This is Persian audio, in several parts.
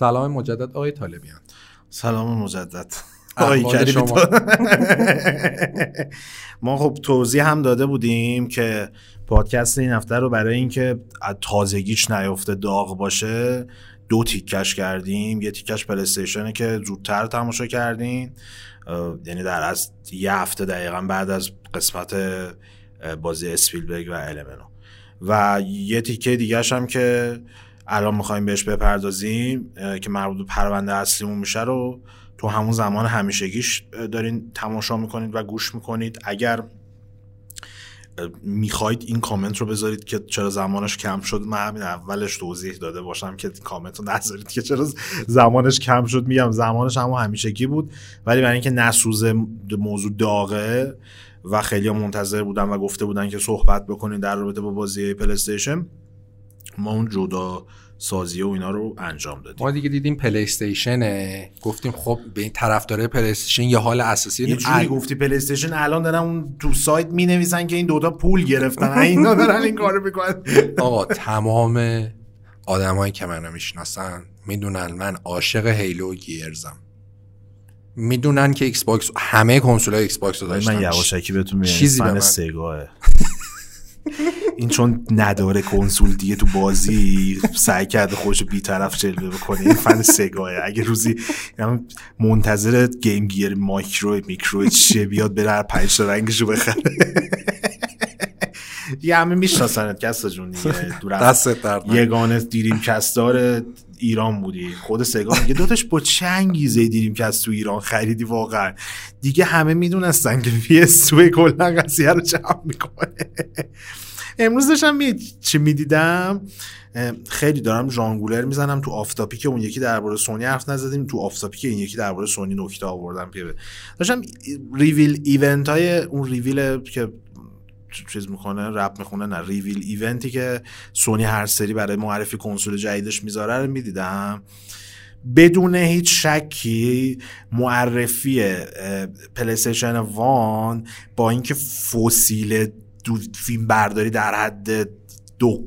سلام مجدد آقای طالبیان. سلام مجدد. آقای شما. ما خب توضیح هم داده بودیم که پادکست این هفته رو برای اینکه تازگیش نیفته داغ باشه دو تیکش کردیم. یه تیکش پلیستیشنه که زودتر تماشا کردین یعنی در از یه هفته دقیقا بعد از قسمت بازی اسپیلبرگ و المنو و یه تیکه دیگه هم که الان می‌خوایم بهش بپردازیم که مربوط به پرونده اصلیمون میشه رو تو همون زمان همیشگیش دارین تماشا می‌کنید و گوش می‌کنید. اگر می‌خواید این کامنت رو بذارید که چرا زمانش کم شد من همین اولش توضیح داده باشم که کامنت رو نذارید که چرا زمانش کم شد. میگم زمانش همون همیشگی بود ولی برای اینکه نسوز موضوع داغه و خیلی منتظر بودن و گفته بودن که صحبت بکنید در رابطه با بازی پلیستیشن. ما اون جدا سازی و اینا رو انجام دادیم. ما دیگه دیدیم play گفتیم خب به این طرفدار پلی استیشن یه حال اساسی یه جوری گفتی پلی استیشن الان دارن اون تو سایت می نویسن که این دوتا پول گرفتن. اینا دارن این کارو می‌کنن. آقا تمام آدمایی که منو می‌شناسن می‌دونن من عاشق هیلو و Gearsم می‌دونن که ایکس باکس همه کنسول های ایکس باکس رو داشتن. من یواشکی بهتون میگم چیزی من؟ سگاه این چون نداره کنسول دیگه تو بازی سعی کرده خودشو بیطرف جلوه بکنه. این فن سگاه اگه روزی منتظر گیم گیر مایکرو میکرو چیه بیاد بره هر پنج رنگشو بخره. یه همه میشناسنت کسا جون دست یگانه دیریم کستار ایران بودی. خود سگا میگه دوتاش با چه انگیزه دیریم که از تو ایران خریدی واقعا؟ دیگه همه می‌دونستن که پی اس کلا قضیه رو جمع می‌کنه. امروز داشتم می... چی می‌دیدم؟ خیلی دارم ژانگولر می‌زنم تو آفتاپی که اون یکی درباره سونی حرف نزدیم تو آفتاپی که این یکی درباره سونی نکته آوردم که داشتم ریویل ایونت های اون ریویل که چیز می‌کنه رپ می‌خونه نه ریویل ایونتی که سونی هر سری برای معرفی کنسول جدیدش می‌ذاره رو می‌دیدم. بدون هیچ شکی معرفی پلیستیشن وان با اینکه فسیل دو فیلم برداری در حد دو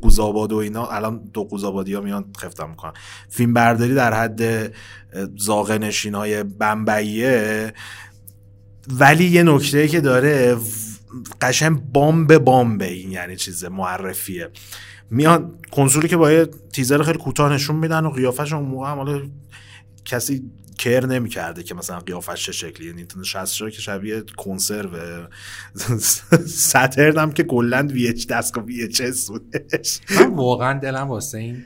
و اینا. الان دو ها میان خفتم می‌کنن. فیلم برداری در حد زاغه نشین های بمبئیه. ولی یه نکته که داره قشن بامب بامبه این یعنی چیز معرفیه. میان کنسولی که با تیزر خیلی کوتاه نشون میدن و قیافش اون موقع هم کسی کر نمی‌کرده که مثلا قیافش چه شکلیه. نینتندو 64 که شبیه کنسرو ساترن هم که کلا وی اچ دستگاه وی اچ بودش. من واقعا دلم واسه این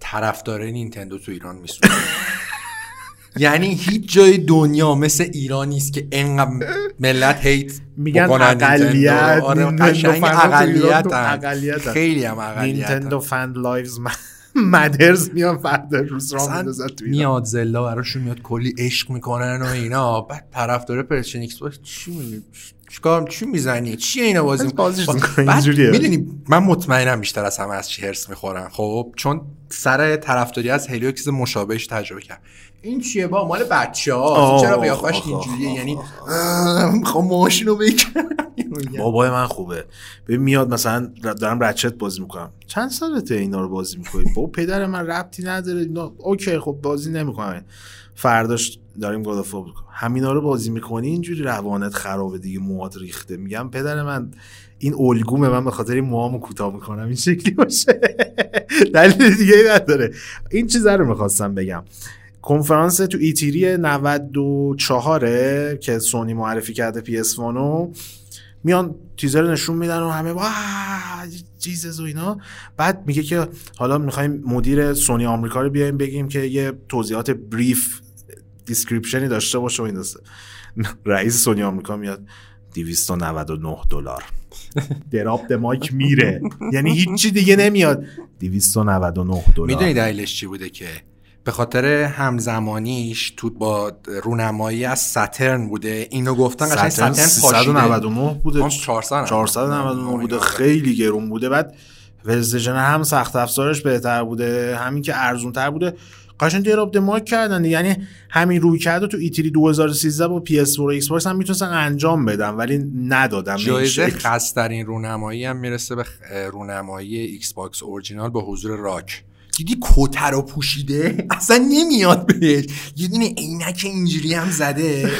طرفدار نینتندو تو ایران میسوزه یعنی هیچ جای دنیا مثل ایران نیست که انقدر ملت هیت میگن اقلیت آره اقلیت خیلی هم اقلیت نینتندو فند لایوز مدرز میان فردا روز را میندازن تو میاد زلا براشون میاد کلی عشق می‌کنن و اینا. بعد طرفدار پرشن ایکس باکس چی چیکار چی می‌زنی؟ چی اینا بازی می‌دونی من مطمئنم بیشتر از همه از چی هرس می‌خورن خب چون سر طرفداری از هلیوکس مشابهش تجربه کرد این چیه با مال بچه ها چرا قیافش اینجوریه؟ یعنی می‌خوام ماشینو بکنم بابای من خوبه. ببین میاد مثلا دارم رچت بازی می‌کنم. چند سالته اینا رو بازی می‌کنی؟ بابا پدر من ربطی نداره. اوکی خب بازی نمی‌کنم. فرداش داریم گاد اف همینا رو بازی می‌کنی اینجوری روانت خرابه دیگه موهات ریخته. میگم پدر من این الگومه. من به خاطر این موهامو کوتاه می‌کنم. این شکلی باشه. دلیل دیگه نداره. این چیزا رو می‌خواستم بگم. کنفرانس تو E3 94 که سونی معرفی کرده پی اس میان تیزر نشون میدن و همه چیز و اینا. بعد میگه که حالا می‌خوایم مدیر سونی آمریکا رو بیایم بگیم که یه توضیحات brief description ی داشته باشه و این دسته رئیس سونی آمریکا میاد 299 دلار. drop mic میره. یعنی هیچی دیگه نمیاد. 299 دلار. می‌دونی دلیلش چی بوده که به خاطر همزمانیش تو با رونمایی از Saturn بوده. اینو گفتن قشنگ Saturn 399 بوده. 499 بوده. خیلی گرون بوده. بعد پلیستیشن هم سخت افزارش بهتر بوده. همین که ارزون تر بوده. قشنگ drop mic کردن. یعنی همین روی کرده تو E3 2013 با پی اس 4 و ایکس باکس هم می‌تونستن انجام بدن ولی ندادم جایزه خاص ترین رونمایی هم می‌رسه به رونمایی ایکس باکس اورجینال با حضور راک. دیدی کوتر رو پوشیده؟ اصلا نمیاد بهش. یه دونه عینک اینجوری هم زده.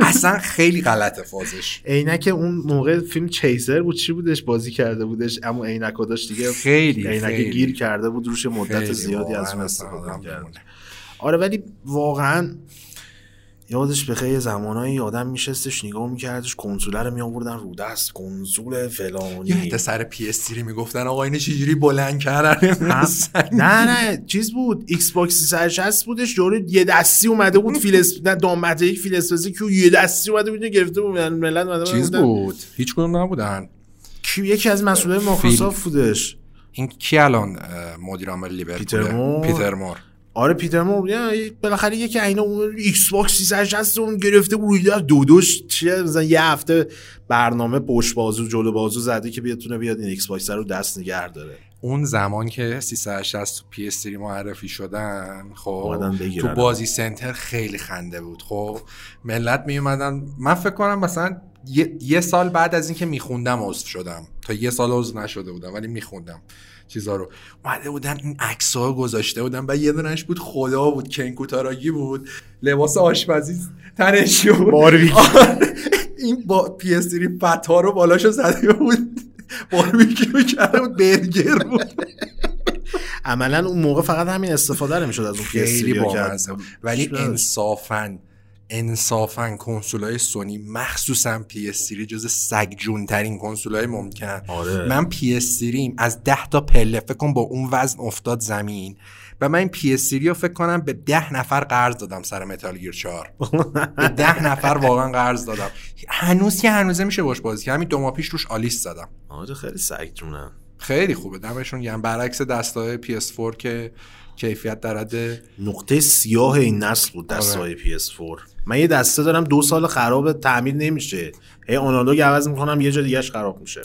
اصلا خیلی غلطه فازش. عینک اون موقع فیلم چیزر بود چی بودش؟ بازی کرده بودش. اما عینک داشت دیگه خیلی عینک گیر کرده بود روش مدت زیادی از اون استفاده کرد. آره ولی واقعا یادش به خیلی زمانایی آدم میشستش نگاه میکردش کنسوله رو میآوردن رو دست کنسول فلانی. یه سر پی اس می‌گفتن آقا اینو چجوری بلند کردن؟ نه نه چیز بود ایکس باکس 360 بودش جوری یه دستی اومده بود فیلس نه دامته یک فیلسفزی که یه دستی اومده بود گرفته بود ملت اومده چیز بود؟ هیچ کدوم نبودن. کی یکی از مسئولای مایکروسافت بودش. این کی الان مدیر عامل لیورپول؟ پیتر مور. پیتر مور. آره پیتر مور بالاخره یکی اینا اون ایکس باکس 360 اون گرفته بود دو دوش چیه مثلا یه هفته برنامه پشت بازو جلو بازو زده که بتونه بیاد این ایکس باکس رو دست نگه داره. اون زمان که 360 تو پی اس معرفی شدن خب تو بازی‌سنتر خیلی خنده بود. خب ملت می اومدن من فکر کنم مثلا یه, سال بعد از اینکه میخوندم عضو شدم. تا یه سال عضو نشده بودم ولی میخوندم. چیزا رو. اومده بودن این عکس ها گذاشته بودن و یه دونش بود خدا بود کن کوتاراگی بود لباس آشپزی تنش بود. این با PS fat ا رو بالاشو زده بود. باربیکیو کرده بود برگر بود. عملا اون موقع فقط همین استفاده رو می‌شد از اون خیلی ولی انصافا انصافا کنسول سونی مخصوصا PS جز سگ جون ترین کنسول ممکن. آره. من PS از ده تا پله فکر کنم با اون وزن افتاد زمین و من این PS رو فکر کنم به ده نفر قرض دادم سر Metal Gear 4 به ده نفر واقعا قرض دادم. هنوز که هنوزه میشه باش بازی کرد. همین دو ماه پیش روش آلیس زدم. آره خیلی سگ جونن خیلی خوبه. دمشون یعنی برعکس دستای PS4 که کیفیت در نقطه سیاه این نسل بود دستای آره. PS4 من یه دسته دارم دو سال خراب تعمیر نمیشه. هی آنالوگ عوض می‌کنم یه جا دیگهش خراب میشه.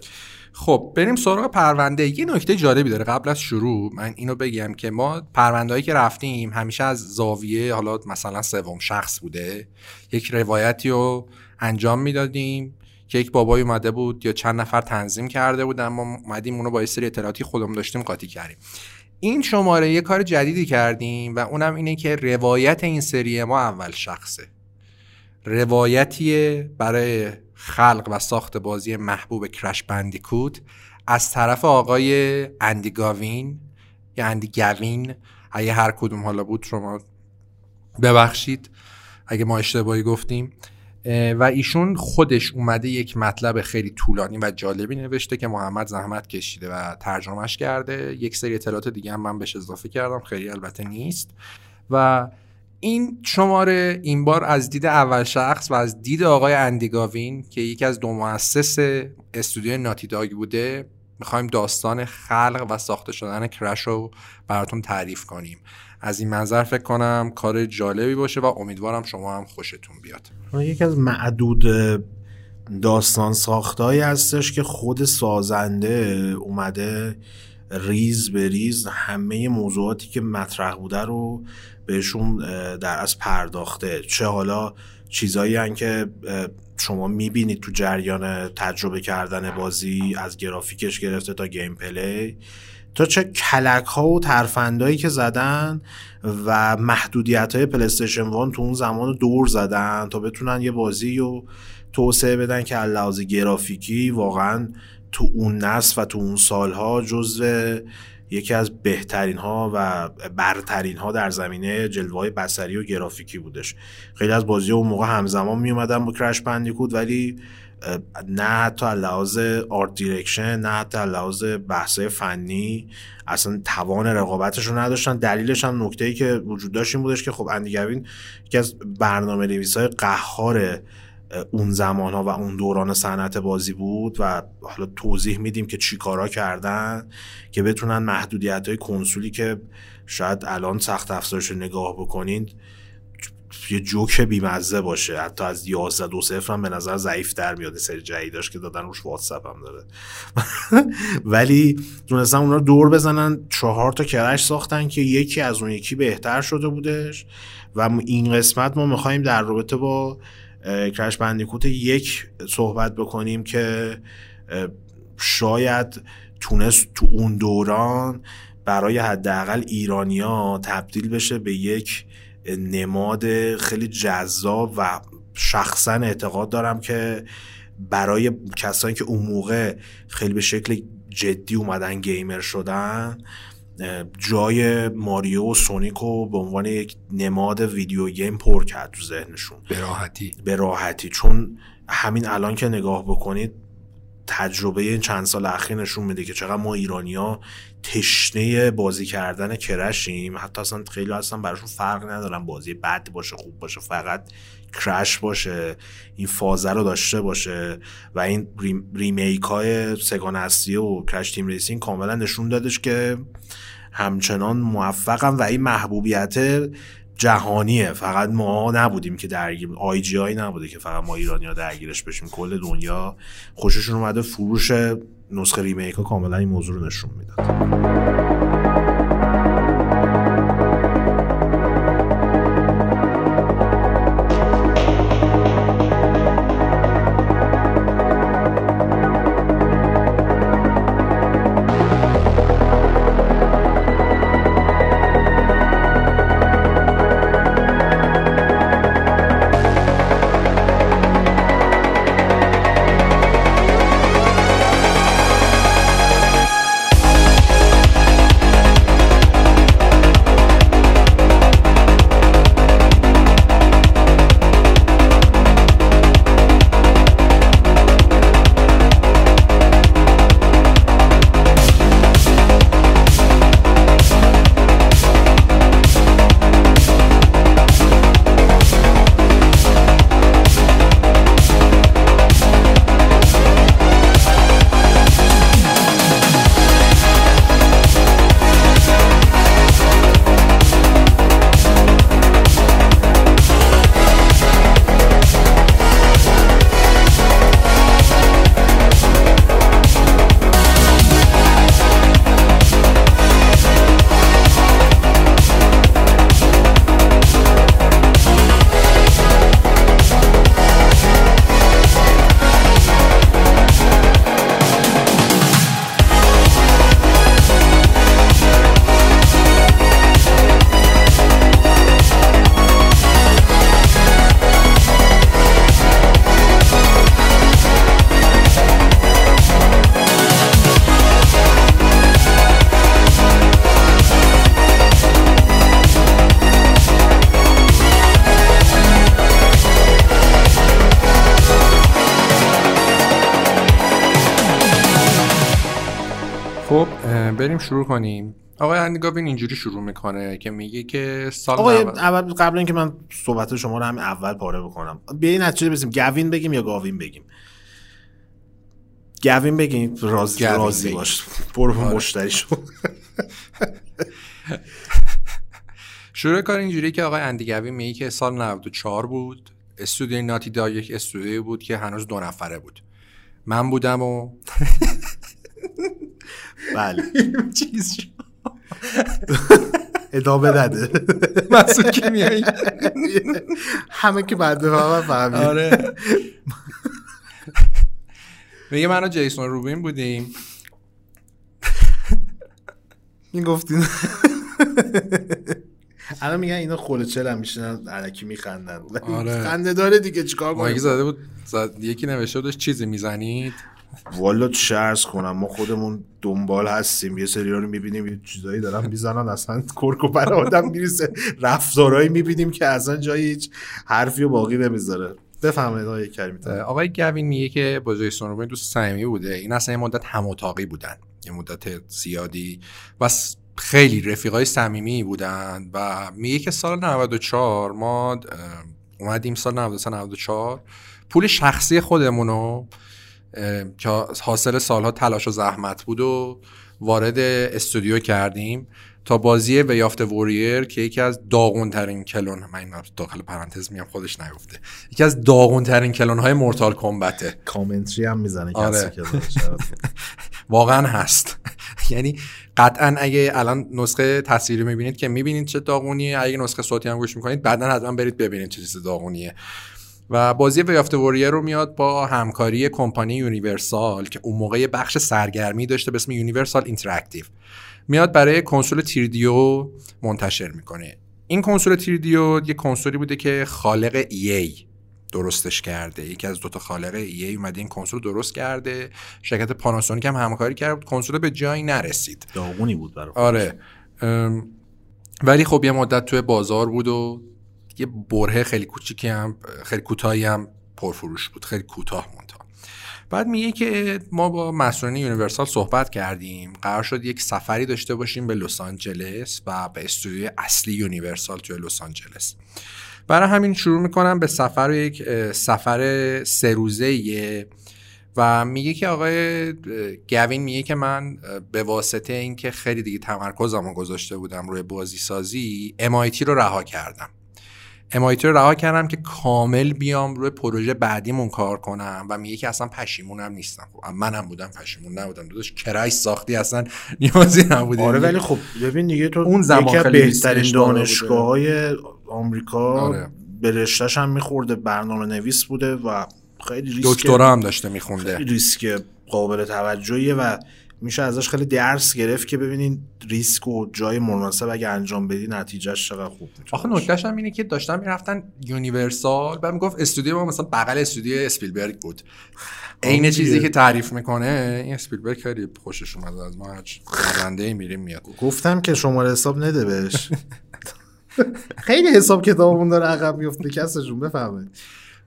خب بریم سراغ پرونده. یه نکته جالبی داره قبل از شروع. من اینو بگم که ما پروندهایی که رفتیم همیشه از زاویه حالا مثلا سوم شخص بوده. یک روایتی رو انجام می‌دادیم که یک بابای اومده بود یا چند نفر تنظیم کرده بودن. ما اومدیم اونو با یه سری اطلاعاتی خودمون داشتیم قاطی کردیم. این شماره یه کار جدیدی کردیم و اونم اینه که روایت این سری ما اول شخصه. روایتی برای خلق و ساخت بازی محبوب کرش بندیکوت از طرف آقای اندی گاوین یا اندی گوین اگه هر کدوم حالا بود شما ببخشید. اگه ما اشتباهی گفتیم. و ایشون خودش اومده یک مطلب خیلی طولانی و جالبی نوشته که محمد زحمت کشیده و ترجمهش کرده. یک سری اطلاعات دیگه هم من بهش اضافه کردم خیلی البته نیست. و این شماره این بار از دید اول شخص و از دید آقای اندیگاوین که یکی از دو مؤسس استودیو ناتی داگ بوده. می‌خوایم داستان خلق و ساخته شدن کرش رو براتون تعریف کنیم. از این منظر فکر کنم کار جالبی باشه و امیدوارم شما هم خوشتون بیاد. یکی از معدود داستان ساختهایی هستش که خود سازنده اومده ریز به ریز همه موضوعاتی که مطرح بوده رو بهشون در از پرداخته. چه حالا چیزایی هن که شما می‌بینید تو جریان تجربه کردن بازی از گرافیکش گرفته تا gameplay. تا چه کلک ها و ترفندایی که زدن و محدودیت های PlayStation One تو اون زمان دور زدن تا بتونن یه بازی رو توسعه بدن که لحاظ گرافیکی واقعا تو اون نسل و تو اون سالها جزو یکی از بهترین ها و برترین ها در زمینه جلوه بصری و گرافیکی بودش. خیلی از بازی اون موقع همزمان می اومدن با Crash Bandicoot ولی نه حتی لحاظ art direction نه حتی لحاظ بحث فنی اصلا توان رقابتش رو نداشتن. دلیلش هم نکته‌ای که وجود داشت این بودش که خب اندی گوین یکی از برنامه نویس های قهار اون زمان ها و اون دوران صنعت بازی بود و حالا توضیح میدیم که چی کارا کردن که بتونن محدودیت های کنسولی که شاید الان سخت افزارش رو نگاه بکنید یه جوک بیمزه باشه. حتی از 11 دو صفر هم به نظر ضعیف در میاد سری جدیداش که دادن روش واتساپ هم داره. ولی تونستن اونا دور بزنن. چهار تا کرش ساختن که یکی از اون یکی بهتر شده بودش. و این قسمت ما می‌خوایم در رابطه با کرش بندیکوت یک صحبت بکنیم که شاید تونست تو اون دوران برای حداقل ایرانیا تبدیل بشه به یک نماد خیلی جذاب و شخصا اعتقاد دارم که برای کسانی که اون موقع خیلی به شکل جدی اومدن گیمر شدن جای Mario و Sonic و به عنوان یک نماد video game پر کرد تو ذهنشون. به راحتی. به راحتی. چون همین الان که نگاه بکنید تجربه این چند سال اخیر نشون میده که چقدر ما ایرانیا تشنه بازی کردن Crash یم. حتی اصلا خیلی اصلا براشون فرق ندارن بازی بد باشه خوب باشه فقط Crash باشه این فازه رو داشته باشه و این remake های سه‌گانه اصلی و Crash Team Racing کاملا نشون دادش که همچنان موفقم و این محبوبیت جهانیه. فقط ما نبودیم که درگیر آی جی آی نبوده که فقط ما ایرانی ها درگیرش بشیم. کل دنیا خوششون اومده فروش نسخه ریمیک ها کاملا این موضوع رو نشون می‌داد. شروع کنیم. آقای اندگابین اینجوری شروع می‌کنه که میگه که سال آقای اول قبل اینکه من صحبت شما رو همین اول پاره بکنم. به این نتیجه برسیم گوین بگیم یا گاوین بگیم؟ گوین بگیم راز... راضی باش. برو آره. مشتری شو. شروع کار اینجوری که آقای اندی گوین میگه که سال 94 بود. استودیو ناتی دا یک استودیو بود که هنوز دو نفره بود. من بودم و بله. چیز ادامه نده مسئول کیمیایی. همه که بعد بفهمم فهمید آره. میگه من و جیسون روبین بودیم. این گفتین الان میگن اینا خول چل هم میشنن علکی میخندن. آره. خنده داره دیگه چیکار کنیم؟ زده بود یکی نوشته بودش چیزی می‌زنید؟ والا چه ارز کنم ما خودمون دنبال هستیم. یه سری رو می‌بینیم یه چیزایی دارن می‌زنن اصلا کرک و بر آدم میریسه رفتارهایی می‌بینیم که اصلا جایی هیچ حرفی و باقی نمی‌ذاره. بفهمید آقای کریمی آقای گوین میگه که با جای سونوبین دوست صمیمی بوده. این اصلا یه مدت هم بودن. یه مدت زیادی و خیلی رفیقای صمیمی بودن و میگه که سال 94 ما اومدیم سال 93 94 پول شخصی خودمون رو که حاصل سالها تلاش و زحمت بود و وارد استودیو کردیم تا بازی ویافت ووریر که یکی از داغون ترین کلون من داخل پرانتز میام خودش نگفته. یکی از داغون ترین کلون های مورتال کمبته کامنتری هم می‌زنه آره. واقعا هست. یعنی قطعا اگه الان نسخه تصویری می‌بینید که می‌بینید چه داغونیه اگه نسخه صوتی هم گوش می‌کنید بعدا حتما برید ببینید چه چیز داغونیه. و بازی Way of the Warrior رو میاد با همکاری کمپانی Universal که اون موقع بخش سرگرمی داشته به اسم Universal Interactive. میاد برای کنسول 3DO منتشر می‌کنه. این کنسول 3DO یه کنسولی بوده که خالق EA درستش کرده. یکی از دوتا خالق EA اومده این کنسول درست کرده. شرکت Panasonic هم همکاری کرد. کنسول به جایی نرسید. داغونی بود برای آره. ولی خب یه مدت توی بازار بود و یه برهه خیلی کوچیکی هم خیلی کوتاهی هم پرفروش بود خیلی کوتاه منتها بعد میگه که ما با مسئولین Universal صحبت کردیم. قرار شد یک سفری داشته باشیم به لس آنجلس و به استودیوی اصلی Universal توی لس آنجلس. برای همین شروع می‌کنم به سفر یک سفر سه روزه و میگه که آقای گوین میگه که من به واسطه اینکه خیلی دیگه تمرکزمو گذاشته بودم روی بازی سازی MIT رو رها کردم. MIT رو رها کردم که کامل بیام روی پروژه بعدیمون کار کنم و میگه که اصلا پشیمونم نیستم. خب منم بودم پشیمون نبودم. داداش کرایس ساختی اصلا نیازی نبوده آره ولی خب ببین دیگه تو اون زمان بهترین دانشگاه های آمریکا آره. به رشتهش هم میخورده برنامه نویس بوده و خیلی ریسک دکترا هم داشته میخونده. خیلی ریسک قابل توجهیه و میشه ازش خیلی درس گرفت که ببینین ریسک و جای مناسب اگه انجام بدی نتیجهش چقدر خوب میشه آخه نکتهش هم اینه که داشتن می‌رفتن Universal بعد می‌گفت استودیو ما مثلا بغل استودیو اسپیلبرگ بود. عین چیزی که تعریف می‌کنه این اسپیلبرگ خیلی خوشش اومد از ما هر میریم میاد. گفتم که شماره حساب نده بهش. خیلی حساب کتابمون داره عقب میفته کسشون بفهمه.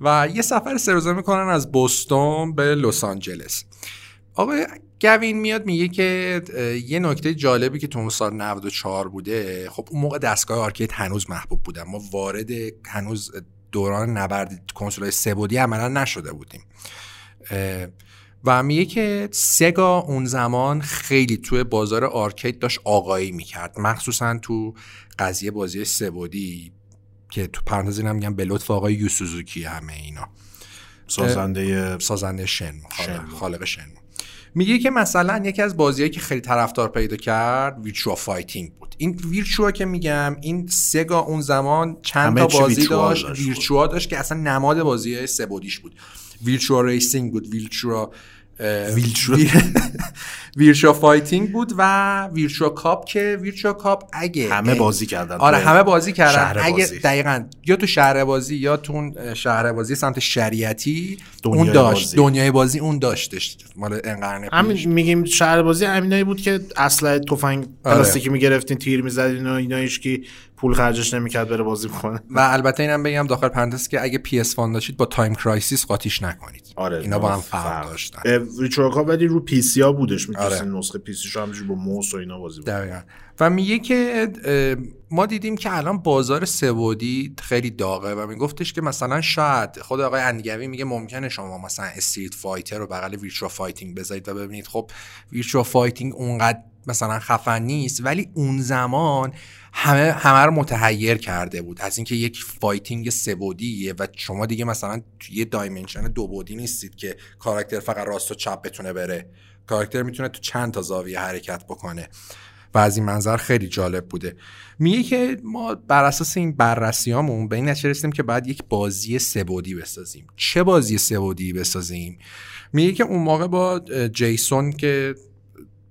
و یه سفر سه روزه می‌کنن از بوستون به لس آنجلس. آقای گوین میاد میگه که یه نکته جالبی که تو سال 94 بوده خب اون موقع دستگاه آرکید هنوز محبوب بودن ما وارد هنوز دوران نبرد کنسولای سبودی عملا نشده بودیم. و میگه که سگا اون زمان خیلی توی بازار آرکید داشت آقایی می‌کرد مخصوصا تو قضیه بازی سه‌بعدی که تو پرانتز هم میگم به لطف آقای یو سوزوکی همه اینا. سازنده سازنده شن خالق شن میگه که مثلا یکی از بازیهایی که خیلی طرفدار پیدا کرد Virtua Fighting بود. این ویرچوا که میگم این Sega اون زمان چند تا بازی داشت ویرچوا داشت که اصلا نماد بازی سه‌بعدیش بود. Virtua Racing بود ویرچوا Virtua Fighting بود و Virtua Cop که Virtua Cop اگه همه بازی کردن آره همه بازی کردن. اگه دقیقا یا تو شهر بازی یا تو شهر بازی سمت شریعتی اون داشت. بازی. دنیای بازی اون داشتش. مال انقرن همین میگیم شهر بازی همینایی بود که اصلا تفنگ آره. پلاستیکی می‌گرفتین تیر می‌زدین و اینایش که پول خرجش نمی‌کرد بره بازی کنه و البته اینم بگم داخل پرانتز که اگه PS داشتید با Time Crisis قاطیش نکنید. آره اینا با هم فرق داشتن. ریچورکا ولی رو PC ها بودش می‌تونستین آره. نسخه PC شو با موس و اینا بازی بود و میگه که ما دیدیم که الان بازار سه‌بعدی خیلی داغه و میگفتش که مثلا شاید خود آقای اندی گوین میگه ممکنه شما مثلا Street Fighter رو بغل Virtua Fighting بذارید و ببینید. خب Virtua Fighting اونقدر مثلا خفن نیست ولی اون زمان همه همه رو متحیر کرده بود. از اینکه یک fighting سه‌بعدیه و شما دیگه مثلا یه دایمنشن دو بودی نیستید که کاراکتر فقط راست و چپ بتونه بره. کاراکتر می‌تونه تو چند تا زاویه حرکت بکنه و از این منظر خیلی جالب بوده. میگه که ما بر اساس این بررسیامون به این نتیجه رسیدیم که بعد یک بازی سبودی بسازیم. چه بازی سبودی بسازیم؟ میگه که اون موقع با جیسون که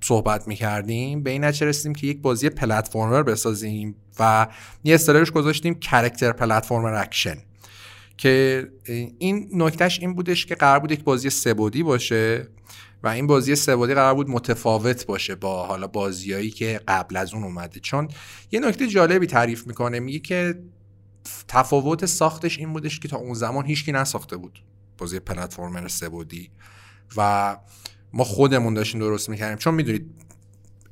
صحبت می‌کردیم به این نتیجه رسیدیم که یک بازی پلتفرمر بسازیم و یه اصطلاحش گذاشتیم character platformer action. که این نکتهش این بودش که قرار بود یک بازی سه‌بعدی باشه و این بازی سه‌بعدی قرار بود متفاوت باشه با حالا بازیایی که قبل از اون اومده. چون یه نکته جالبی تعریف می‌کنه میگه که تفاوت ساختش این بودش که تا اون زمان هیچکی نساخته بود بازی platformer سه‌بعدی و ما خودمون داشتیم درست می‌کردیم. چون می‌دونید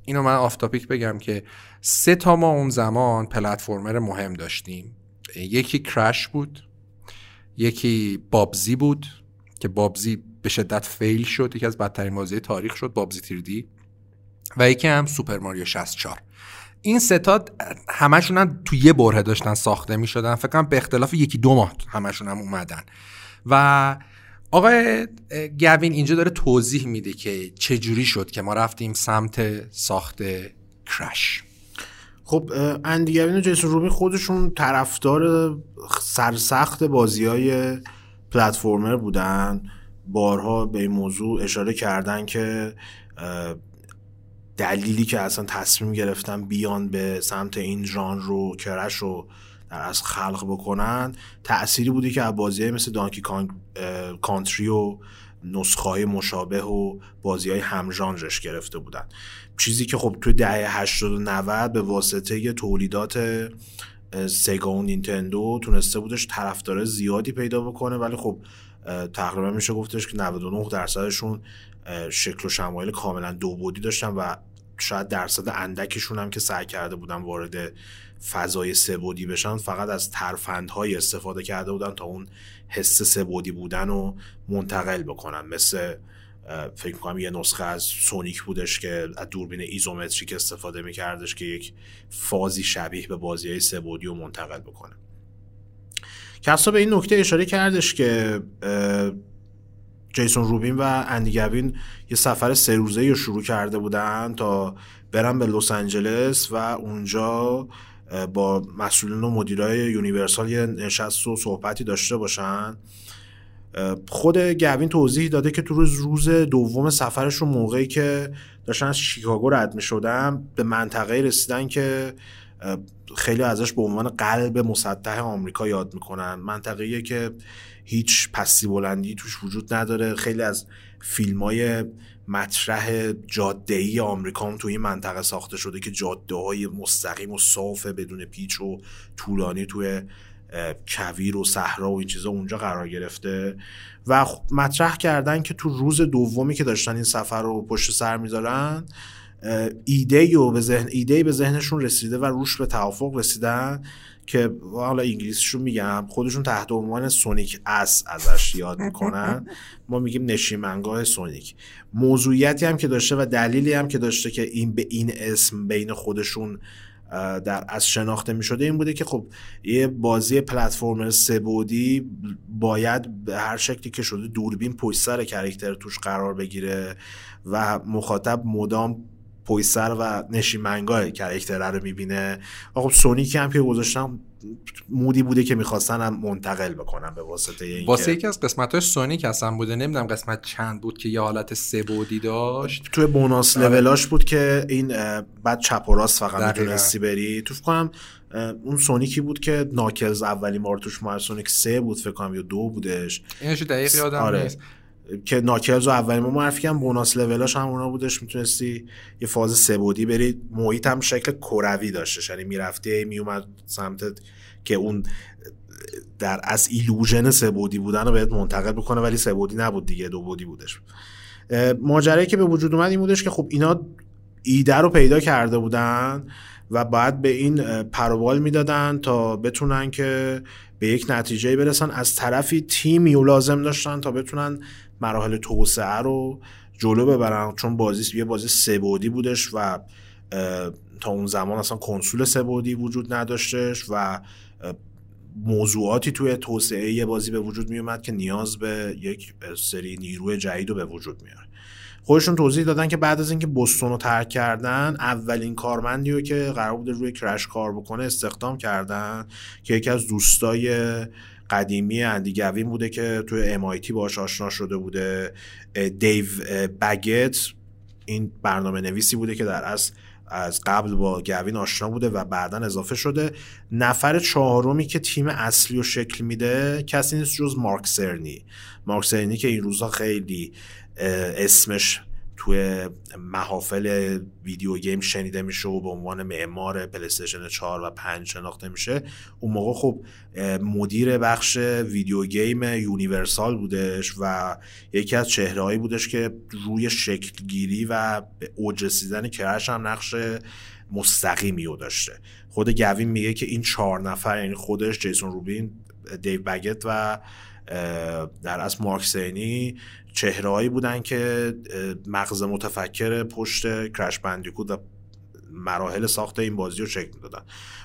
اینو من آفتاپیک بگم که سه تا ما اون زمان پلتفرمر مهم داشتیم. یکی کرش بود یکی بابزی بود که بابزی به شدت فیل شد یکی از بدترین بازی تاریخ شد بابزی تیردی و یکی هم سوپر ماریو 64 این ستاد همشون هم تو یه بره داشتن ساخته می شدن فکر کنم به اختلاف یکی دو ماه همشون هم اومدن. و آقای گوین اینجا داره توضیح میده که چه جوری شد که ما رفتیم سمت ساخت کرش. خب اندی گوین و جیسون روبی خودشون طرفدار سرسخت بازی های پلتفرمر بودن. بارها به این موضوع اشاره کردن که دلیلی که اصلا تصمیم گرفتن بیان به سمت این ژانر رو کرش رو از خلق بکنن. تأثیری بودی که از بازی مثل دانکی کانتری و نسخه های مشابه و بازی های همژانرش گرفته بودن. چیزی که خب توی دهه 80 و 90 به واسطه تولیدات سگا و نینتندو تونسته بودش طرفدار زیادی پیدا بکنه ولی خب تقریبا میشه گفتش که 99 درصدشون شکل و شمایل کاملا دو بودی داشتن و شاید درصد اندکشون هم که سعی کرده بودن وارد فضای سه بعدی بشن فقط از ترفندهای استفاده کرده بودن تا اون حس سه بعدی بودن رو منتقل بکنن. مثل فکر می‌کنم یه نسخه از سونیک بودش که از دوربین isometric استفاده میکردش که یک فضایی شبیه به بازی های سه بعدی رو منتقل بکنه. کسا به این نکته اشاره کردش که جیسون روبین و اندی گوین یه سفر سه روزه رو شروع کرده بودن تا برن به لس آنجلس و اونجا با مسئولین و مدیرای یونیورسال یه نشست و صحبتی داشته باشن. خود گوین توضیح داده که تو روز روز دوم سفرش رو موقعی که داشتن از شیکاگو رد می شدن به منطقه رسیدن که خیلی ازش به عنوان قلب مسطح آمریکا یاد می‌کنن. منطقه‌ایه که هیچ پستی بلندی توش وجود نداره. خیلی از فیلم های مطرح جاده ای آمریکا هم توی این منطقه ساخته شده که جاده های مستقیم و صاف بدون پیچ و طولانی توی کویر و صحرا و این چیزا اونجا قرار گرفته و مطرح کردن که تو روز دومی که داشتن این سفر رو پشت سر می‌ذارن ایده به ذهن ایده به ذهنشون رسیده و روش به توافق رسیدن که حالا انگلیسیشون میگم خودشون تحت عنوان سونیک اس ازش یاد می‌کنن. ما میگیم نشیمنگاه سونیک. موضوعیتی هم که داشته و دلیلی هم که داشته که این به این اسم بین خودشون در از شناخته می شده این بوده که خب یه بازی پلتفرم سبودی باید به هر شکلی که شده دوربین پشت سر کرکتر توش قرار بگیره و مخاطب مدام پشت سر و نشیمنگاه کرکتره رو می‌بینه. و خب سونیک هم که گذاشتم مودی بوده که می‌خواستن هم منتقل بکنن به واسطه این واسه یکی از قسمت های سونیک اصلا بوده. نمی‌دونم قسمت چند بود که یه حالت سه بودی داشت. توی بوناس آره. لولاش بود که این بعد چپ و راست فقط می‌تونستی بری. تو کنم اون سونیکی بود که ناکلز اولی بار توش سونیک سه بود فکر کنم یا دو بودش. اینش دقیق یادم آره. نیست. که ناکلز و اولین ما معرفی کردم بوناس لولاش هم اونا بودش می‌تونستی یه فاز سبودی برید محیط هم شکل کروی داشتش یعنی می‌رفتی میومد سمتت که اون در از ایلوژن سبودی بودن رو بهت منتقل بکنه ولی سبودی نبود دیگه دو بودی بودش. ماجرایی که به وجود اومد این بودش که خب اینا ایده رو پیدا کرده بودن و بعد به این پروبال می‌دادن تا بتونن که به یک نتیجه برسن. از طرفی تیمی و لازم داشتن تا بتونن مراحل توسعه رو جلو ببرن. چون بازی یه بازی سبودی بودش و تا اون زمان اصلا کنسول سبودی وجود نداشتش و موضوعاتی توی توسعه یه بازی به وجود می اومد که نیاز به یک سری نیروی جدید رو به وجود میاره. خودشون توضیح دادن که بعد از اینکه بوستون رو ترک کردن اولین کارمندی رو که قرار بوده روی کرش کار بکنه استخدام کردن که یکی از دوستای قدیمی اندی گوین بوده که توی MIT باش آشنا شده بوده. دیو بگت این برنامه نویسی بوده که در اصل از قبل با گوین آشنا بوده و بعدا اضافه شده. نفر چهارمی که تیم اصلی رو شکل میده کسی نیست جز مارک سرنی. مارک سرنی که این روزها خیلی اسمش توی محافل video game شنیده میشه و به عنوان معمار پلی استیشن 4 و 5 شناخته میشه. اون موقع خب مدیر بخش video game یونیورسال بودش و یکی از چهرههایی بودش که روی شکلگیری و اوج رسیدن کرش هم نقش مستقیمی رو داشته. خود گوین میگه که این چهار نفر یعنی خودش جیسون روبین دیو بگت و در از مارک سینی چهرههایی بودن که مغز متفکر پشت کرش بندیکود و مراحل ساخت این بازی رو شکل می‌دادن.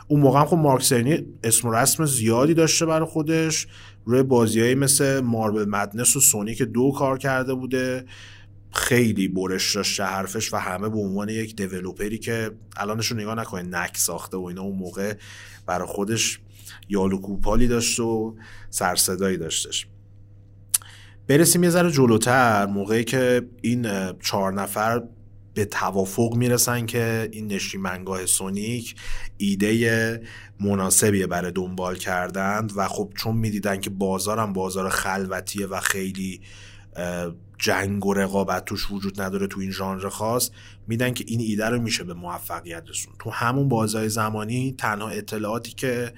اون موقع هم خب مارک سرنی اسم و رسم زیادی داشته برای خودش. روی بازیهایی مثل ماربل مدنس و سونیک دو کار کرده بوده خیلی برش داشته حرفش و همه به عنوان یک دیولوپری که الانش رو نگاه نکنه نک ساخته و اینا اون موقع برای خودش یالو کوپالی داشت و سرصدایی داشتش. برسیم یه ذره جلوتر موقعی که این چهار نفر به توافق می‌رسن که این نشیمنگاه سونیک ایده مناسبیه برای دنبال کردند و خب چون می‌دیدن که بازارم بازار خلوتیه و خیلی جنگ و رقابت توش وجود نداره تو این ژانر خاص میدن که این ایده رو میشه به موفقیت رسون. تو همون بازای زمانی تنها اطلاعاتی که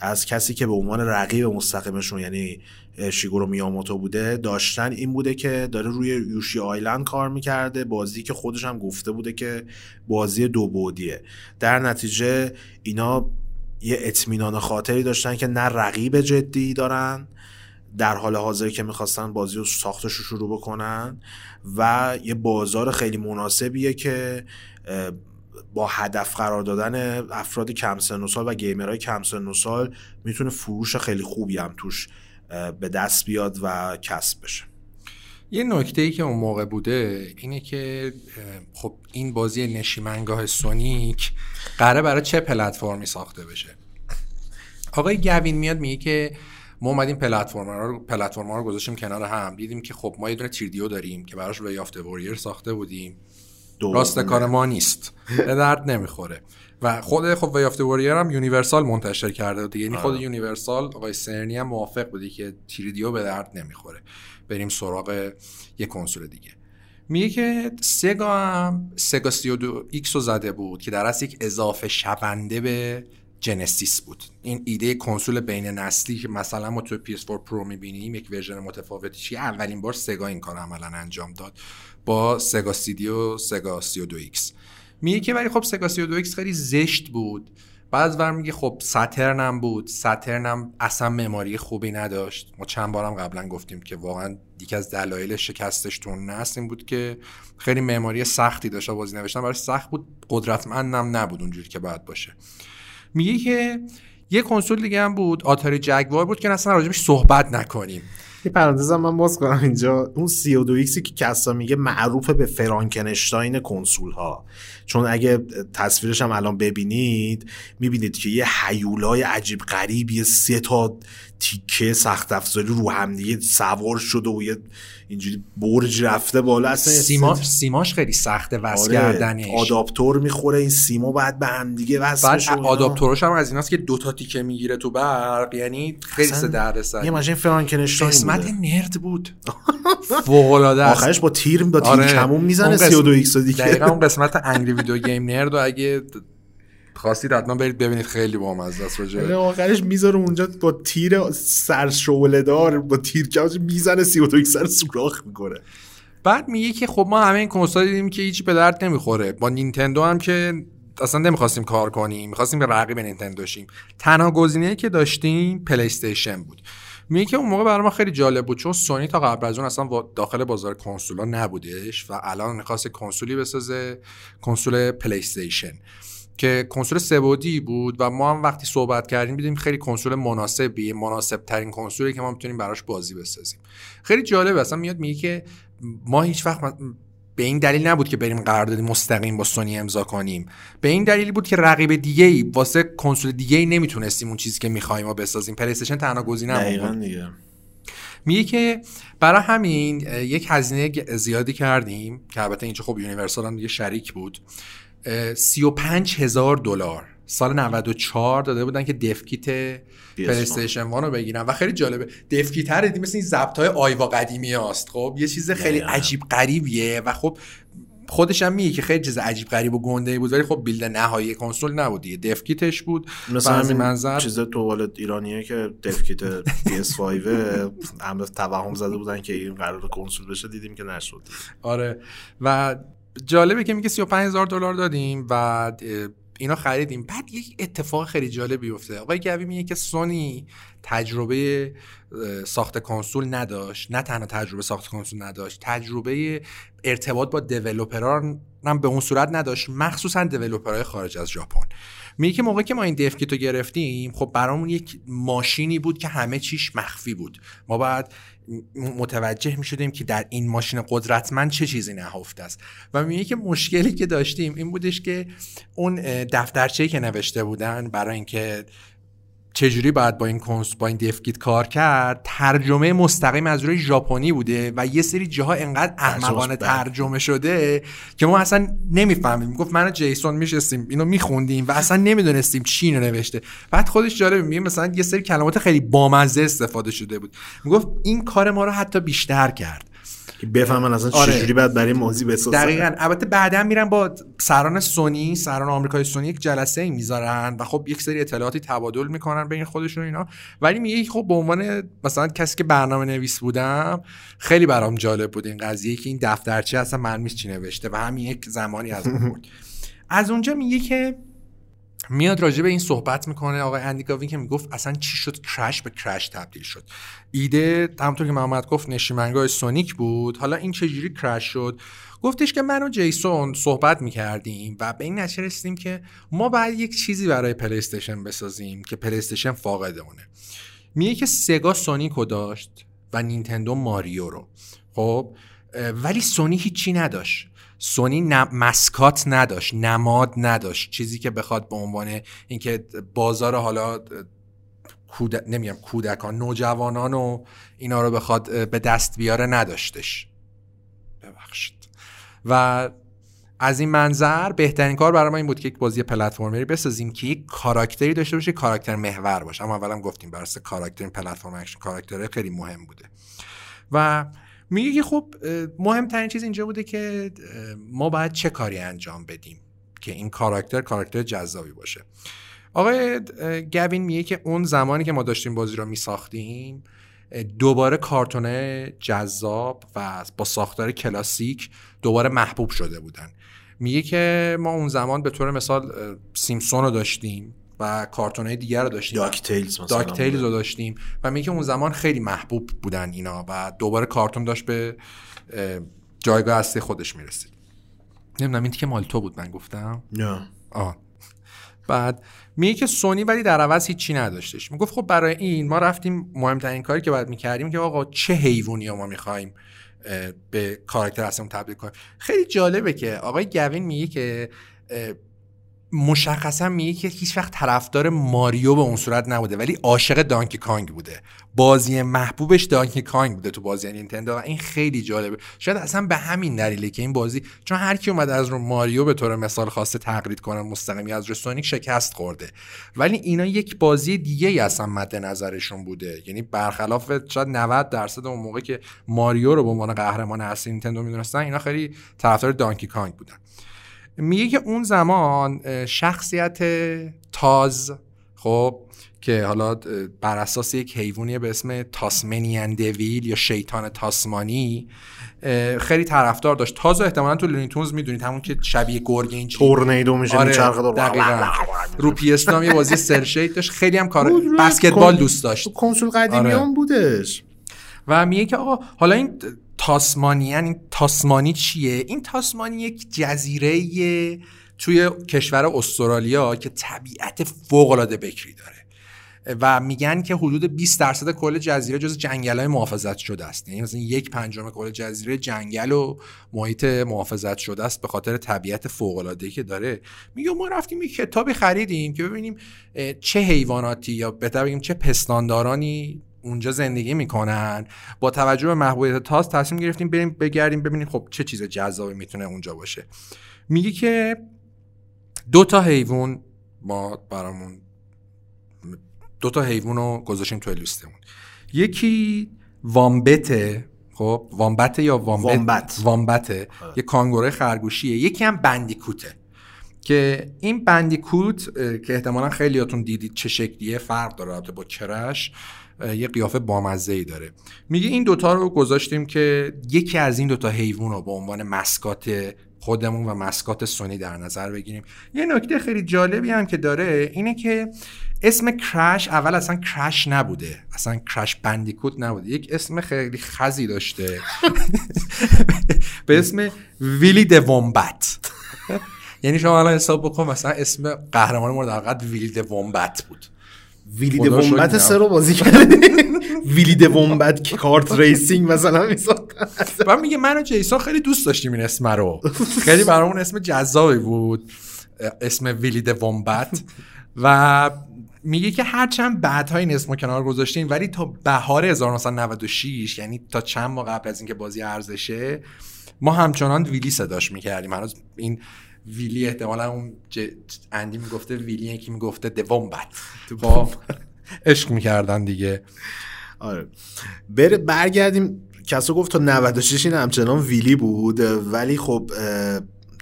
از کسی که به عنوان رقیب مستقیمشون یعنی شیگورو میاموتو بوده داشتن این بوده که داره روی یوشی آیلند کار می‌کرده. بازی که خودش هم گفته بوده که بازی دو بودیه در نتیجه اینا یه اطمینان خاطری داشتن که نه رقیب جدی دارن در حال حاضر که می‌خواستن بازی رو ساختش رو شروع بکنن. و یه بازار خیلی مناسبیه که با هدف قرار دادن افراد کم سن و سال و گیمرهای کم سن و سال می‌تونه فروش خیلی خوبی هم توش به دست بیاد و کسب بشه. یه نکته ای که اون موقع بوده اینه که خب این بازی نشیمنگاه سونیک قراره برای چه پلتفرمی ساخته بشه؟ آقای گوین میاد میگه که ما اومدیم پلتفرم رو پلتفرم رو گذاشتیم کنار هم دیدیم که خب ما یه دونه 3DO داریم که براش Way of Warrior ساخته بودیم. راست کار ما نیست. به درد نمی‌خوره. و خود خب Way of Warrior هم یونیورسال منتشر کرده. بود یعنی خود یونیورسال آقای سرنی هم موافق بودی که 3DO به درد نمی‌خوره. بریم سراغ یه کنسول دیگه. میگه که سگا هم سگا 32X رو زده بود که در اصل یک اضافه شونده به Genesis بود. این ایده کنسول بین نسلی که مثلا ما تو PS4 Pro می‌بینیم یک version متفاوتی چیه؟ اولین بار سگا این کار عملا انجام داد با سگا دی و سگا 32 ایکس. میگه که ولی خب سگا 32X خیلی زشت بود. بعد ور میگه خب Saturn م بود. Saturn م اصلا معماری خوبی نداشت. ما چند بارم قبلا گفتیم که واقعا یکی از دلایل شکستش تو نسل این بود که خیلی معماری سختی داشت. بازی نوشتن برای سخت بود. قدرتمندم نبود اونجوری که باید باشه. میگه که یه کنسول دیگه هم بود آتاری جگوار بود که اصلا راجبش صحبت نکنیم. یه پرانتزم من باز کنم اینجا. اون 32 ایکسی که کسا میگه معروف به فرانکنشتاین کنسول ها چون اگه تصویرش هم الان ببینید می‌بینید که یه حیولای عجیب غریبی سه تا تیکه سخت افزاری رو هم دیگه سوار شده و یه اینجوری برج رفته بالا اصلا سیما سیماش خیلی سخته وصل آره کردنش. آداپتور می‌خوره این سیما بعد به هم دیگه وصل بعد آداپتورش هم از ایناست که دو تا تیکه می‌گیره تو برق یعنی خیلی سه دردسر یه ماشین فرانکنشتاین قسمت نرد بود. فوق العاده آخرش با تیر با تیر آره. کمون می‌زنه 32 ایکس دیگه. دقیقاً اون قسمت انگری ویدیو گیم نرد و اگه خواستید حتما برید ببینید خیلی بامزه است راجع آخرش می‌ذاره اونجا با تیر سر دار با تیر کاج می‌زنه 32 سر سوراخ می‌کنه. بعد میگه که خب ما همه این کنسول دیدیم که هیچی به درد نمی‌خوره. با نینتندو هم که اصلا نمی‌خواستیم کار کنیم می‌خواستیم به رقیب نینتندو شیم تنها گزینه‌ای که داشتیم پلی استیشن بود. میگه که اون موقع برای ما خیلی جالب بود چون سونی تا قبل از اون اصلا داخل بازار کنسولا نبودش و الان می‌خواست کنسولی بسازه کنسول پلی استیشن که کنسول سه بعدی بود و ما هم وقتی صحبت کردیم دیدیم خیلی کنسول مناسبی مناسب ترین کنسولی که ما می‌تونیم براش بازی بسازیم. خیلی جالب اصلا میاد میگه که ما هیچ وقت به این دلیل نبود که بریم قراردادی مستقیم با سونی امضا کنیم. به این دلیل بود که رقیب دیگه ای واسه کنسول دیگه ای نمی‌تونستیم اون چیزی که می‌خوایم و بسازیم. پلی استیشن تنها گزینه بود. میگه که برای همین یک هزینه زیادی کردیم که البته اینجا خب یونیورسال هم دیگه شریک بود. 35 هزار دلار. سال 94 داده بودن که dev kit پلیستیشن وان رو بگیرن. و خیلی جالبه دفکیت هر دیدی مثل این ضبط های آیوا قدیمی هست خب یه چیز خیلی عجیب غریبیه و خب خودش هم میگه که خیلی چیز عجیب غریب و گنده بود ولی خب بیلد نهایی کنسول نبود دیگه. دفکیتش بود. مثلا همین منظر چیز تو والد ایرانیه که دفکیت PS5 هم توهم زده بودن که این قرار کنسول بشه دیدیم که نشد. آره. و جالبه که میگه 35 هزار دلار دادیم و اینا خریدیم. بعد یک اتفاق خیلی جالبی افته آقای گوی میگه که سونی تجربه ساخت کنسول نداشت. نه تنها تجربه ساخت کنسول نداشت تجربه ارتباط با دیولپران هم به اون صورت نداشت مخصوصا دیولپرهای خارج از ژاپن. میگه که موقعی که ما این دف رو گرفتیم خب برامون یک ماشینی بود که همه چیش مخفی بود. ما بعد متوجه می شدیم که در این ماشین قدرتمند چه چیزی نهفته است. و میگه که مشکلی که داشتیم این بودش که اون دفترچه که نوشته بودن برای اینکه چجوری باید با این کنس با این دفگیت کار کرد؟ ترجمه مستقیم از روی ژاپنی بوده و یه سری جاها انقدر احمقانه ترجمه شده که ما اصلا نمی‌فهمیم. گفت من جیسون میشستیم اینو میخوندیم و اصلا نمی‌دونستیم چی اینو نوشته. بعد خودش جالب میگه مثلا یه سری کلمات خیلی بامزه استفاده شده بود. می‌گفت این کار ما رو حتی بیشتر کرد. بفهمن اصلا آره. چجوری بعد برای موضوع بسازن. دقیقا. البته بعدا میرن با سران سونی سران آمریکای سونی یک جلسه ای می‌ذارن و خب یک سری اطلاعاتی تبادل می‌کنن بین خودشون اینا. ولی میگه خب به عنوان مثلا کسی که برنامه نویس بودم خیلی برام جالب بود این قضیه که این دفترچه اصلا من چی نوشته و همین یک زمانی از بود. از اونجا میگه که میاد راجع به این صحبت می‌کنه. آقای اندیگاوین که می‌گفت اصلا چی شد؟ کرش به کرش تبدیل شد. ایده همونطور که محمد گفت نشیمنگاه سونیک بود. حالا این چجوری کرش شد؟ گفتش که من و جیسون صحبت می‌کردیم و به این نتیجه رسیدیم که ما باید یک چیزی برای پلیستشن بسازیم که پلیستشن فاقدمونه میگه که سگا سونیکو داشت و نینتندو ماریو رو. خب ولی سونی هیچی نداشت. سونی مسکات نداشت نماد نداشت. چیزی که بخواد به عنوان اینکه بازار حالا کود... نمیگم کودکان نوجوانان و اینا رو بخواد به دست بیاره نداشتش. ببخشید. و از این منظر بهترین کار برای ما این بود که یک بازی platformer ی بسازیم که یک کاراکتری داشته باشه کاراکتر محور باشه. اما اولم گفتیم برای کاراکتر پلتفرم اکشن کاراکتر خیلی مهم بوده. و میگه که خب مهمترین چیز اینجا بوده که ما باید چه کاری انجام بدیم که این کاراکتر کاراکتر جذابی باشه. آقای گوین میگه که اون زمانی که ما داشتیم بازی رو میساختیم دوباره کارتونه جذاب و با ساختار کلاسیک دوباره محبوب شده بودن. میگه که ما اون زمان به طور مثال سیمپسون رو داشتیم. و کارتون دیگر رو داشتیم. DuckTales DuckTales رو داشتیم. و میگه اون زمان خیلی محبوب بودن اینا و دوباره کارتون داشت به جایگاه اصلی خودش می‌رسید. نمی‌دونم این که مال تو بود من گفتم. نه. آه. بعد میگه که سونی ولی در عوض هیچی نداشتش. می‌گفت خب برای این ما رفتیم مهمترین کاری که باید می‌کردیم که آقا چه حیوانی ما می‌خوایم به کاراکتر اصلا تبدیل کنیم. خیلی جالبه که آقای گوین میگه که مشخصا میگه که هیچ وقت طرفدار ماریو به اون صورت نبوده ولی عاشق دانکی کانگ بوده. بازی محبوبش دانکی کانگ بوده تو بازی نینتندو و این خیلی جالبه. شاید اصلا به همین دلیله که این بازی چون هر کی اومده از رو ماریو به طور مثال خواسته تقلید کنه مستقیمی از سونیک شکست خورده. ولی اینا یک بازی دیگه ای اصلا مد نظرشون بوده. یعنی برخلاف شاید 90 درصد اون موقع که ماریو رو به عنوان قهرمان اصلی نینتندو می‌دونستن اینا خیلی طرفدار دانکی کانگ بودن. میگه که اون زمان شخصیت تاز خب که حالا بر اساس یک حیوانی به اسم تاسمنیان دویل یا شیطان تاسمانی خیلی طرفدار داشت. تازه احتمالا تو لونیتونز می‌دونید همون که شبیه گرگ این تورنیدو میشه آره دقیقاً. رو پی یه بازی سر شیت داشت. خیلی هم کار بسکتبال دوست داشت. کنسول قدیمی آره. بودش. و میگه که آقا حالا این تاسمانیان این تاسمانی چیه؟ این تاسمانی یک جزیره توی کشور استرالیا که طبیعت فوق العاده بکری داره. و میگن که حدود 20 درصد کل جزیره جز جنگل های محافظت شده است. یعنی مثلا یک پنجم کل جزیره جنگل و محیط محافظت شده است به خاطر طبیعت فوق العاده که داره. میگه ما رفتیم یک کتابی خریدیم که ببینیم چه حیواناتی یا بهتر بگیم چه پستاندارانی اونجا زندگی می‌کنن. با توجه به محبوبیت تاس تصمیم گرفتیم بریم بگردیم ببینیم خب چه چیز جذابی می‌تونه اونجا باشه. میگه که دو تا حیوان ما برامون دو تا حیوان رو گذاشتیم توی لیستمون. یکی وامبته خب وامبته یا وامبت؟ وامبت. وامبته آره. یه کانگوره خرگوشیه. یکی هم بندیکوته. که این بندیکوت که احتمالا خیلیاتون دیدید چه شکلیه فرق داره با کرش. یه قیافه بامزه ای داره. میگه این دوتا رو گذاشتیم که یکی از این دوتا حیوان رو به عنوان مسکات خودمون و mascot سونی در نظر بگیریم. یه نکته خیلی جالبی هم که داره اینه که اسم کرش اول اصلا کرش نبوده. اصلا کرش بندیکوت نبوده. یک اسم خیلی خزی داشته. به اسم Willy the Wombat یعنی شما الان حساب بکن مثلا اسم قهرمانمون Willy the Wombat بود. Willy the Wombat سه رو بازی کرده Willy the Wombat Kart Racing مثلا و میگه من و جیسون خیلی دوست داشتیم این اسم رو. خیلی برامون اسم جذابی بود. اسم ویلی دومبت و میگه که هرچند بعدهای این اسمو کنار گذاشتیم ولی تا بهار 1996 یعنی تا چند ماه قبل از اینکه بازی ارزشه ما همچنان ویلی صداش می‌کردیم. هنوز این ویلی احتمالا اون اندی می‌گفته ویلی یکی می‌گفته دومبت با عشق می‌کردن دیگه. آره. بره برگردیم. کسا گفت تا 96 این همچنان ویلی بود ولی خب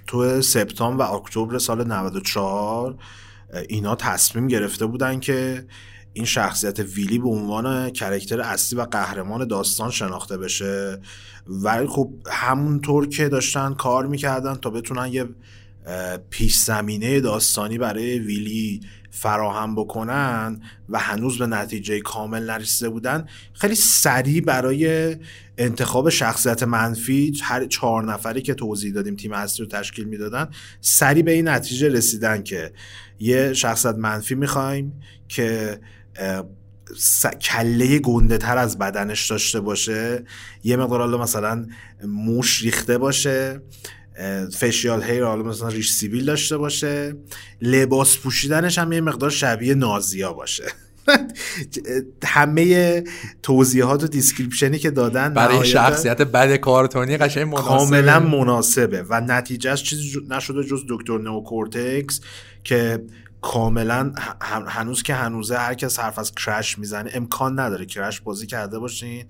تو سپتامبر و اکتبر سال 94 اینا تصمیم گرفته بودن که این شخصیت ویلی به عنوان کرکتر اصلی و قهرمان داستان شناخته بشه. ولی خب همونطور که داشتن کار می‌کردن تا بتونن یه پیش زمینه داستانی برای ویلی فراهم بکنن و هنوز به نتیجه کامل نرسیده بودن خیلی سریع برای انتخاب شخصیت منفی هر چهار نفری که توضیح دادیم تیم اصلی رو تشکیل می‌دادن سریع به این نتیجه رسیدن که یه شخصیت منفی می‌خوایم که کله گنده تر از بدنش داشته باشه یه مقدار مثلا موش ریخته باشه. facial hair حالا مثلا ریش سیبیل داشته باشه. لباس پوشیدنش هم یه مقدار شبیه نازیا باشه. همه توضیحات و description ی که دادن برای شخصیت بد کارتونی قشنگ مناسبه. کاملا مناسبه و نتیجهش چیزی نشده جز دکتر نئو کورتکس که کاملا هنوز که هنوزه هر کس حرف از کرش می‌زنه. امکان نداره کرش بازی کرده باشین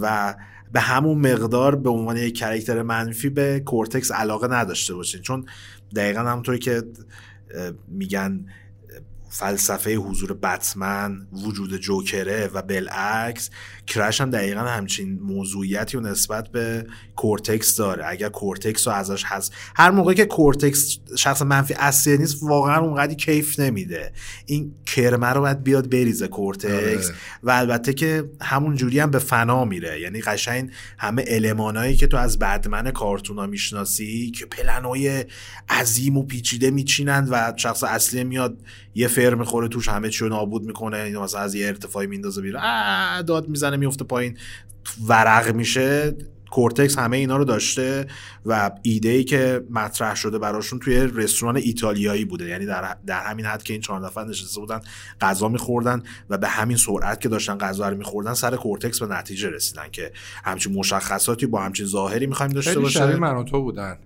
و به همون مقدار به عنوان یک character منفی به کورتکس علاقه نداشته باشین. چون دقیقا همونطوری که میگن فلسفه حضور بتمن وجود جوکره و بالعکس کرش هم دقیقا همچین موضوعیتی و نسبت به کورتکس داره. اگر کورتکس رو ازش هست هر موقع که کورتکس شخص منفی اصلی نیست واقعا اونقدی کیف نمیده. این کرمه رو باید بیاد بریزه کورتکس آره. و البته که همون جوری هم به فنا میره. یعنی قشنگ همه المانایی که تو از bad man کارتونا می‌شناسی که پلنای عظیم و پیچیده میچینند و شخص اصلی میاد یه فر می‌خوره توش همه چیو نابود می‌کنه اینو مثلا از یه ارتفاعی میندازه بیرون. داد می‌زنه میفته پایین. ورق میشه. کورتکس همه اینا رو داشته و ایده ای که مطرح شده براشون توی رستوران ایتالیایی بوده. یعنی در, در همین حد که این چهار نفر نشسته بودن غذا میخوردن و به همین سرعت که داشتن غذا رو میخوردن سر کورتکس به نتیجه رسیدن که همچین مشخصاتی با همچین ظاهری می‌خوایم داشته باشه من تو بودن.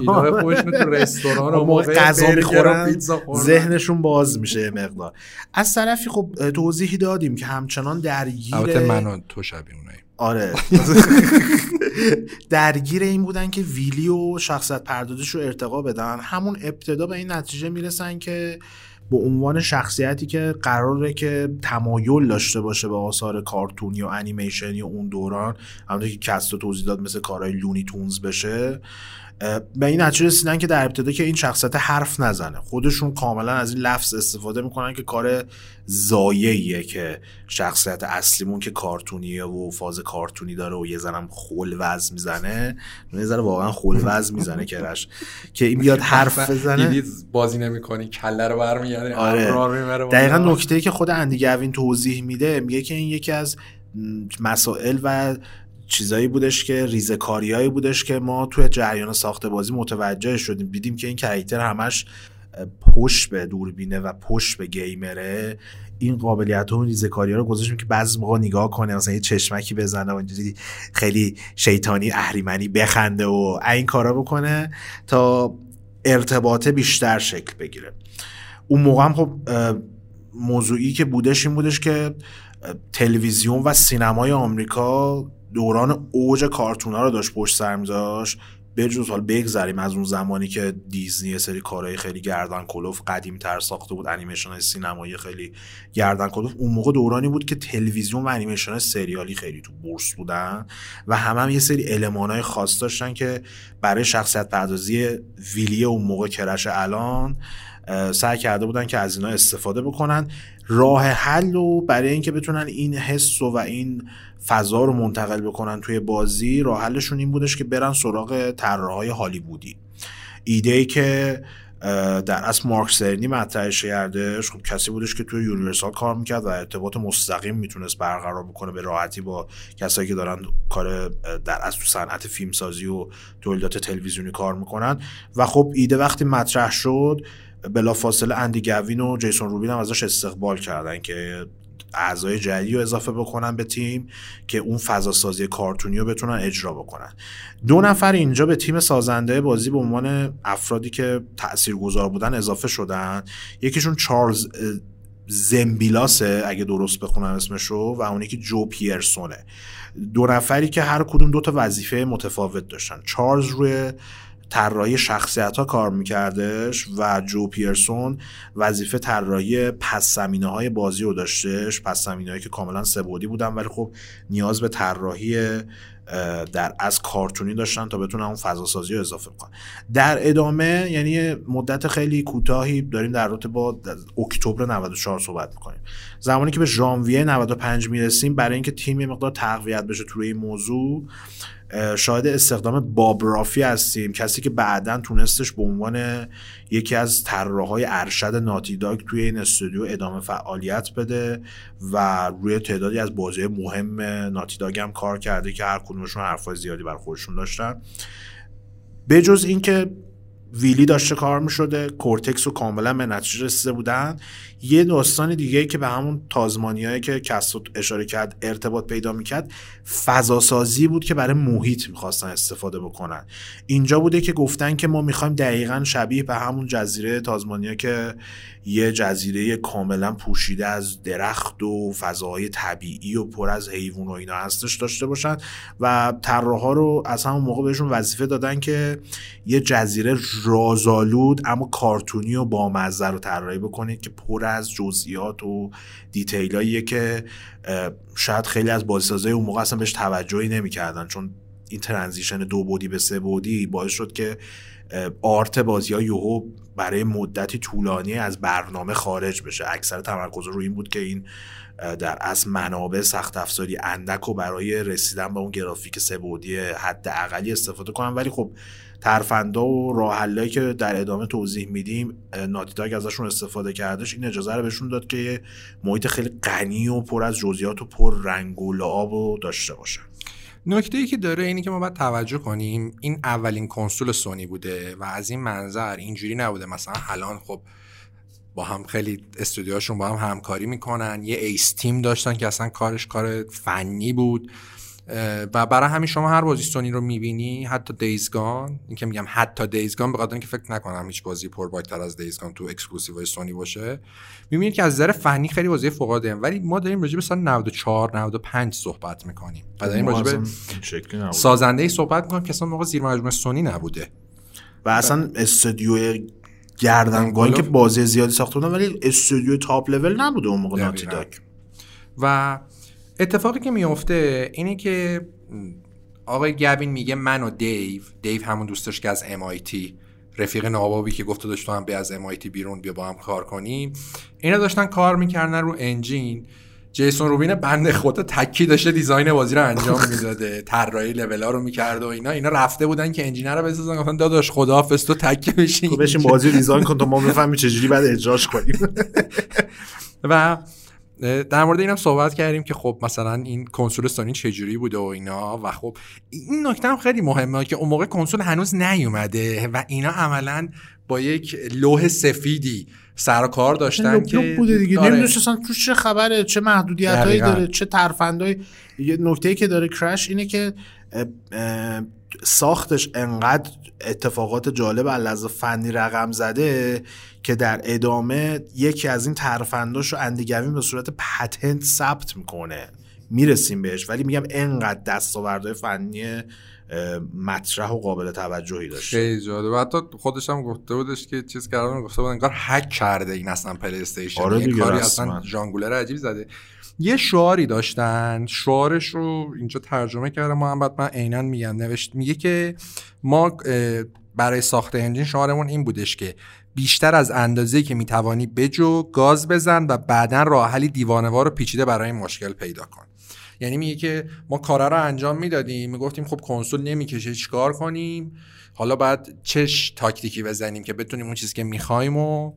اینا خودشون تو رستوران و موقع غذا می‌خورن ذهنشون باز میشه مقدار. از طرفی خب توضیحی دادیم که همچنان درگیر البته من تو شبیه آره. درگیر این بودن که ویلی و شخصیت پردازش رو ارتقا بدن. همون ابتدا به این نتیجه می‌رسن که به عنوان شخصیتی که قراره که تمایل داشته باشه به آثار کارتونی و انیمیشنی اون دوران همونطور که کست و توضیح داد مثل کارهای لونی تونز بشه به این نتیجه رسیدن که در ابتدا که این شخصیت حرف نزنه. خودشون کاملا از این لفظ استفاده می‌کنن که کار زاییه که شخصیت اصلیمون که کارتونیه و فاز کارتونی داره و یه زنم خول وز می‌زنه. یه ذره واقعا خول وز می‌زنه کرش که این بیاد حرف بزنه. بازی نمی‌کنی کله رو برمیگردی آره. دقیقا نکته که خود اندی گوین توضیح میده میگه که این یکی از مسائل و چیزایی بودش که ریزکاریایی بودش که ما توی جریان ساخت بازی متوجه شدیم. دیدیم که این کرکتر همش پشت به دوربینه و پشت به گیمره. این قابلیت و ریزکاری ها رو گذاشتیم که بعضی موقع نگاه کنه مثلا یه چشمکی بزنه و اینجوری خیلی شیطانی اهریمنی بخنده و این کارا بکنه تا ارتباطه بیشتر شکل بگیره. اون موقع هم خب موضوعی که بودش این بودش که تلویزیون و سینمای آمریکا دوران اوج کارتونا رو داشت پشت سر میذاشت بجز حال بگذریم از اون زمانی که دیزنی یه سری کارهای خیلی گردن کلوف قدیم تر ساخته بود انیمیشن های سینمایی خیلی گردن کلوف اون موقع دورانی بود که تلویزیون و انیمیشن سریالی خیلی تو بورس بودن و هم هم یه سری های خاص داشتن که برای شخصیت پردازی ویلی اون موقع کرش الان سعی کرده بودن که از اینا استفاده بکنن. راه حل رو برای اینکه بتونن این حس و این فضا رو منتقل بکنن توی بازی راه حلشون این بودش که برن سراغ طراحهای هالیوودی. ایده ای که در اصل مارک سرنی مطرحش کردش خب کسی بودش که توی یونیورسال کار می‌کرد و ارتباط مستقیم می‌تونست برقرار بکنه به راحتی با کسایی که دارن کار در اصل تو صنعت فیلمسازی و تولیدات تلویزیونی کار می‌کنن. و خب ایده وقتی مطرح شد بلافاصله اندی گوین و جیسون روبین هم ازش استقبال کردن که اعضای جدیدی رو اضافه بکنن به تیم که اون فضا سازی کارتونی رو بتونن اجرا بکنن. دو نفر اینجا به تیم سازنده بازی به عنوان افرادی که تاثیرگذار بودن اضافه شدن. یکیشون چارلز زمبیلاسه اگه درست بخونم اسمشو و اون یکی جو پیرسونه. دو نفری که هر کدوم دو تا وظیفه متفاوت داشتن. چارلز روی طراحی شخصیت ها کار میکردش و جو پیرسون وظیفه طراحی پس زمینه های بازی رو داشتش پس زمینه که کاملا سبودی بودن ولی خب نیاز به طراحی در از کارتونی داشتن تا بتونن اون فضا سازی رو اضافه کنن. در ادامه یعنی مدت خیلی کوتاهی داریم در رابطه با اکتبر 94 صحبت می‌کنیم. زمانی که به ژانویه 95 می‌رسیم برای اینکه تیم یه مقدار تقویت بشه توی این موضوع شاهد استخدام باب رافی هستیم. کسی که بعدا تونستش به عنوان یکی از طراحهای ارشد ناتی داگ توی این استودیو ادامه فعالیت بده و روی تعدادی از بازی مهم ناتی داگ هم کار کرده که هر کدومشون حرفای زیادی بر خودشون داشتن. بجز اینکه ویلی داشته کار می شده کورتکس رو کاملا به نتیجه رسیده بودن. یه داستان دیگه که به همون تازمانیایی که کس اشاره کرد ارتباط پیدا می‌کرد فضاسازی بود که برای محیط می‌خواستن استفاده بکنن. اینجا بوده که گفتن که ما می‌خوایم دقیقا شبیه به همون جزیره تازمانیا که یه جزیره کاملا پوشیده از درخت و فضاهای طبیعی و پر از حیوان و اینا هستش داشته باشن و طراحا رو از همون موقع بهشون وظیفه دادن که یه جزیره رازآلود اما کارتونی و بامزه رو طراحی بکنید که پر از جزئیات و دیتیلاییه که شاید خیلی از بازیسازای اون موقع اصلا بهش توجهی نمی‌کردن. چون این ترانزیشن دو بودی به سه بودی باعث شد که آرت بازی ها یوهو برای مدتی طولانی از برنامه خارج بشه. اکثر تمرکز رو این بود که این در از منابع سخت افزاری اندک و برای رسیدن به اون گرافیک سبودی حد اقلی استفاده کنن. ولی خب ترفندا و راه که در ادامه توضیح میدیم ناتیداگ ازشون استفاده کردش این اجازه رو بهشون داد که محیط خیلی غنی و پر از جزئیات و پر رنگ و لعاب و داشته باشن. نکته ای که داره اینی که ما باید توجه کنیم این اولین کنسول سونی بوده و از این منظر اینجوری نبوده. مثلا الان خب با هم خیلی استودیوهاشون با هم همکاری می‌کنن یه ICE Team داشتن که اصلا کارش کار فنی بود. و برای همین شما هر بازی سونی رو می‌بینی حتی Days Gone این که میگم حتی Days Gone به اینکه فکر نکنم هیچ بازی پر تر از Days Gone تو exclusive سونی باشه. می‌بینید که از نظر فنی خیلی بازی فوق العاده ولی ما داریم راجع به سال 94 95 صحبت می‌کنیم. و داریم راجع به سازنده ای صحبت می‌کنیم که اصلا موقع زیر مجموعه سونی نبوده. و اصلا استودیو گردنگاهی که بازی زیادی ساخته بودن ولی استودیو top level نبوده اون موقع Naughty و اتفاقی که میفته اینه که آقای گوین میگه من و دیو دیو همون دوستش که از MIT رفیق نابابی که گفته داشت هم بیا از MIT بیرون بیا با هم کار کنیم. اینا داشتن کار می‌کردن رو engine. جیسون روبین بنده خدا تکی داشته design بازی رو انجام می‌داده. طراحی لولا رو می‌کرد و اینا. اینا رفته بودن که engine رو بسازن. گفتن داداش خداحافظ تو تکی بشین تو بشین بازی design کن تا ما بفهمیم چجوری بعد اجراش کنیم. و در مورد اینم صحبت کردیم که خب مثلا این کنسول سونی چجوری بوده و اینا و خب این نکته هم خیلی مهمه که اون موقع کنسول هنوز نیومده و اینا عملا با یک لوح سفیدی سر و کار داشتن که بوده دیگه. نمی‌دونستن تو چه خبره چه محدودیت داره چه ترفندهای یه نکته که داره کرش اینه که ساختش انقدر اتفاقات جالب از فنی رقم زده که در ادامه یکی از این ترفنداش رو اندی گوین به صورت patent ثبت می‌کنه. می‌رسیم بهش ولی میگم انقدر دستاوردهای فنی مطرح و قابل توجهی داشته. خیلی جالب. حتی خودش هم گفته بودش که چیز کردن گفته بود انگار هک کرده این اصلا پلی استیشن آره دیگه کاری اصلا جانگولر عجیب زده. یه شعاری داشتن. شعارش رو اینجا ترجمه کرده محمد من عینا میگم. نوشت میگه که ما برای ساخت انجین شعارمون این بودش که بیشتر از اندازه که می‌توانی بجو گاز بزن و بعدا راه حلی دیوانوار و پیچیده برای این مشکل پیدا کن. یعنی میگه که ما کارا رو انجام می‌دادیم. می‌گفتیم خب کنسول نمی‌کشه چیکار کنیم؟ حالا بعد چش تاکتیکی بزنیم که بتونیم اون چیزی که می‌خوایم و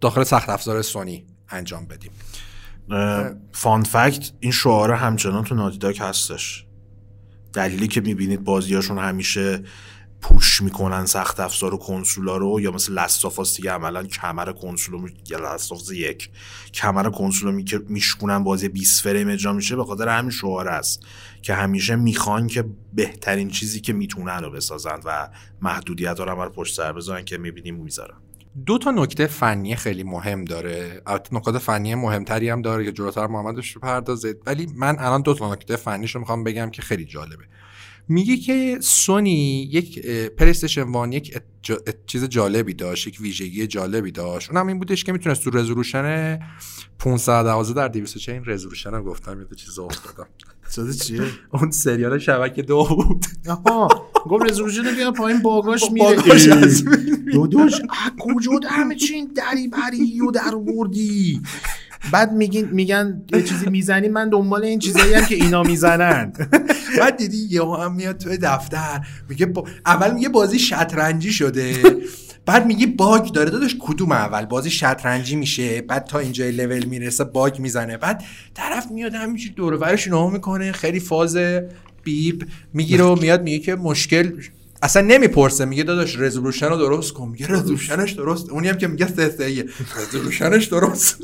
داخل سخت افزار سونی انجام بدیم. فان فکت این شعار همچنان تو نادیداک هستش. دلیلی که می‌بینید بازیاشون همیشه پوش می‌کنن سخت افزار و کنسولا رو یا مثل لستافاس دیگه عملا کمر کنسول رو یا لستافاس یک کمر کنسول رو میشکنن بازی 20 فریم اجرا میشه به خاطر همین شعار است که همیشه می‌خوان که بهترین چیزی که می‌تونن رو بسازن و محدودیت رو هم پشت سر بذارن که می‌بینیم می‌ذارن دو تا نکته فنی خیلی مهم داره. البته نکات فنی مهمتری هم داره که جلوتر محمدش رو پردازید ولی من الان دو تا نکته فنیش رو می‌خوام بگم که خیلی جالبه. میگه که سونی یک پلیستشن وان یک چیز جالبی داشت یک ویژگی جالبی داشت. اونم این بودش که می‌تونست تو رزولوشن 512 در 240 این رزولوشن هم گفتم یه چیز افتادم. شده چیه؟ اون سریال شبکه دو بود. آها گفت رزولوشن بیا پایین باگاش میره. دودوش کجا همه چی این دری بری و در بردی بعد میگین میگن یه چیزی می‌زنی من دنبال این چیزایی هم که اینا می‌زنن بعد دیدی یه هم میاد توی دفتر میگه با... اول میگه بازی شطرنجی شده. بعد میگه باگ داره. داداش کدوم اول؟ بازی شطرنجی میشه بعد تا اینجا لول می‌رسه باگ می‌زنه. بعد طرف میاد همینجوری دور ورش نام می‌کنه. خیلی فاز بیب می‌گیره و میاد میگه که مشکل اصلا نمی‌پرسه. میگه داداش رزولوشن رو درست کن. میگه رزولوشنش درست. اونی هم که میگه سه resolution ش درست.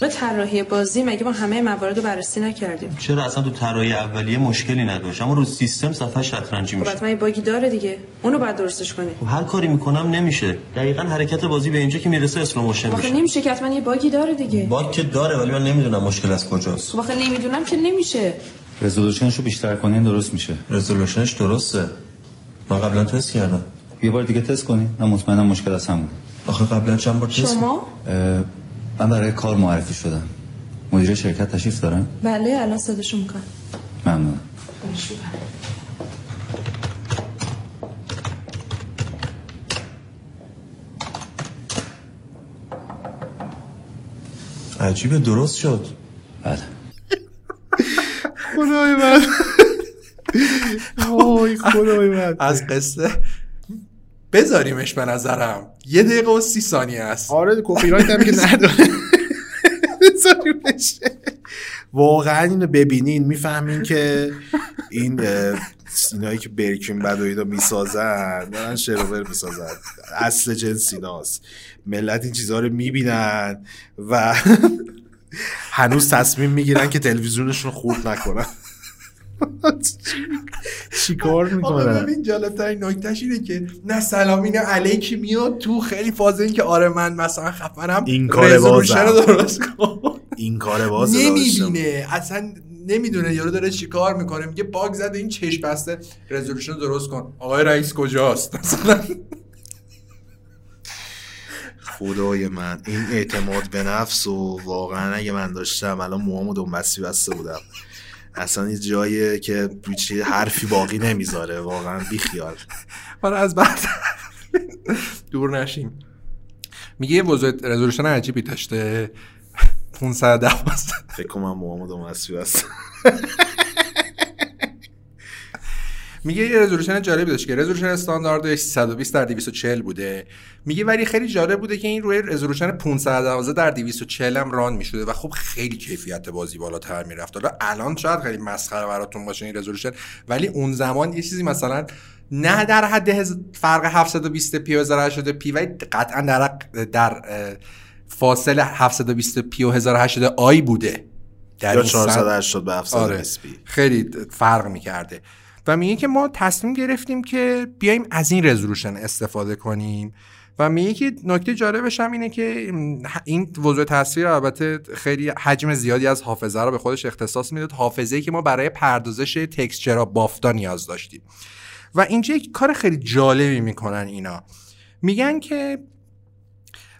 به طراحی بازی مگه ما همه موارد رو بررسی نکردیم؟ چرا اصلا تو طراحی اولیه مشکلی نداشت؟ اما رو سیستم صفحه شطرنجی میشه. خب bug ی داره دیگه. اونو بعد درستش کنی. خب هر کاری می‌کنم نمیشه. دقیقا حرکت بازی به اینجا که می‌رسه slow motion میشه. نمیشه که حتما یه bug ی داره دیگه. bug که داره ولی من نمی‌دونم مشکل از کجاست. خب نمی‌دونم که نمیشه. resolution ش رو بیشتر کنین درست میشه. resolution ش درسته. من قبلا تست کردم. یه بار دیگه تست کنین. من مطمئنم مشکل از همون آخه قبلا چند بار تست شما؟ من برای کار معرفی شدم. مدیر شرکت تشریف دارن؟ بله الان صداشو می‌کنم. ممنون. عجیبه درست شد. بله. خدای من. وای خدای من. از قصه بذاریمش به نظرم. یه دقیقه و سی ثانیه است. آره کپی رایت هم که نداره. واقعا اینو ببینین می‌فهمین که این اینایی که برکین بد و اینا می‌سازن دارن شروور می‌سازن اصل جنس ایناست ملت این چیزها رو می‌بینن و هنوز تصمیم می‌گیرن که تلویزیونشون خورد نکنن. چیکار می‌کنه؟ ببین جالبترین نکتهش اینه که نه سلام اینه علیکی میاد تو خیلی فاز این که آره من مثلا خفنم. این کار بازم درست این کار باز نمی‌بینه. اصلا نمی‌دونه یارو داره چیکار می‌کنه. میگه باگ زده این چش بسته. رزولوشن درست کن. آقای رئیس کجاست؟ مثلا. خدای من. این اعتماد به نفس و واقعا اگه من داشتم الان موامو دنبستی بسته بودم. اصلا این جاییه که چی حرفی باقی نمی‌ذاره واقعا بیخیال. آره از بعد دور نشیم. میگه یه رزولوشن عجیبی داشته. 512 فکر کنم محمد هست میگه یه رزولوشن جالبی داشت که رزولوشن استانداردش 320 در 240 بوده. میگه ولی خیلی جالب بوده که این روی resolution 512 در 240 هم run می‌شده و خب خیلی کیفیت بازی بالاتر می‌رفت. حالا الان شاید خیلی مسخره براتون باشه این resolution ولی اون زمان یه چیزی مثلا نه در حد فرق 720 p و 1080 p ولی قطعا در در فاصله 720 پی و 1080 i بوده. در یا 480 به 720 آره. خیلی فرق می‌کرده. و میگه که ما تصمیم گرفتیم که بیایم از این رزولوشن استفاده کنیم. و میگه که نکته جالبش هم اینه که این وضوع تصویر البته خیلی حجم زیادی از حافظه رو به خودش اختصاص می‌داد حافظه که ما برای پردازش تکسچرا بافتا نیاز داشتیم. و اینجا یک کار خیلی جالبی می‌کنن اینا. میگن که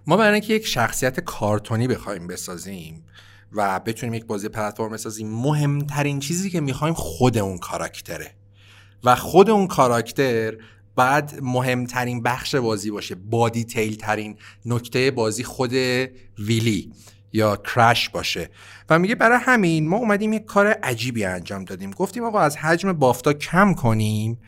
ما برای اینکه یک شخصیت کارتونی بخوایم بسازیم و بتونیم یک بازی پلتفرم بسازیم مهمترین چیزی که می‌خوایم خود اون کاراکتره. و خود اون کاراکتر بعد مهمترین بخش بازی باشه. با دیتیل ترین نکته بازی خود ویلی یا کرش باشه. و میگه برای همین ما اومدیم یک کار عجیبی انجام دادیم. گفتیم آقا از حجم بافتا کم کنیم.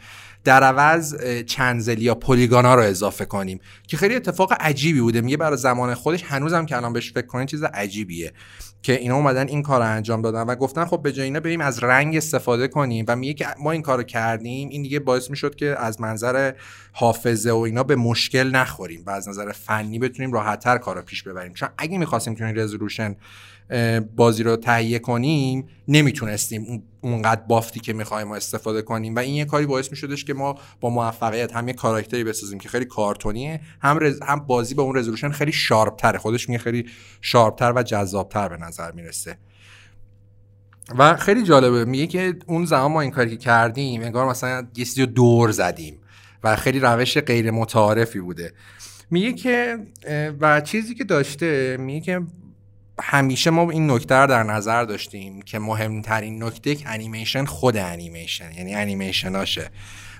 در عوض چنزلی یا پلیگانا رو اضافه کنیم که خیلی اتفاق عجیبی بوده. میگه برای زمان خودش هنوزم که الان بهش فکر کنین چیز عجیبیه که اینا اومدن این کار رو انجام دادن و گفتن خب به جای اینا بریم از رنگ استفاده کنیم و میگه که ما این کارو کردیم. این دیگه باعث می‌شد که از منظر حافظه و اینا به مشکل نخوریم و از نظر فنی بتونیم راحتتر کارو پیش ببریم. چون اگه می‌خواستیم تو این resolution بازی رو تهیه کنیم نمی‌تونستیم اونقدر بافتی که می‌خوایم استفاده کنیم. و این یه کاری باعث میشدش که ما با موفقیت هم یه کاراکتری بسازیم که خیلی کارتونیه هم, هم بازی به اون resolution خیلی sharp تره خودش میگه خیلی sharp تر و جذابتر به نظر می‌رسه. و خیلی جالبه میگه که اون زمان ما این کاری که کردیم انگار مثلا یه چیزی دور زدیم و خیلی روش غیر متعارفی بوده. میگه که و چیزی که داشته میگه که همیشه ما این نکته رو در نظر داشتیم که مهمترین نکته انیمیشن خود انیمیشن یعنی انیمیشن هاشه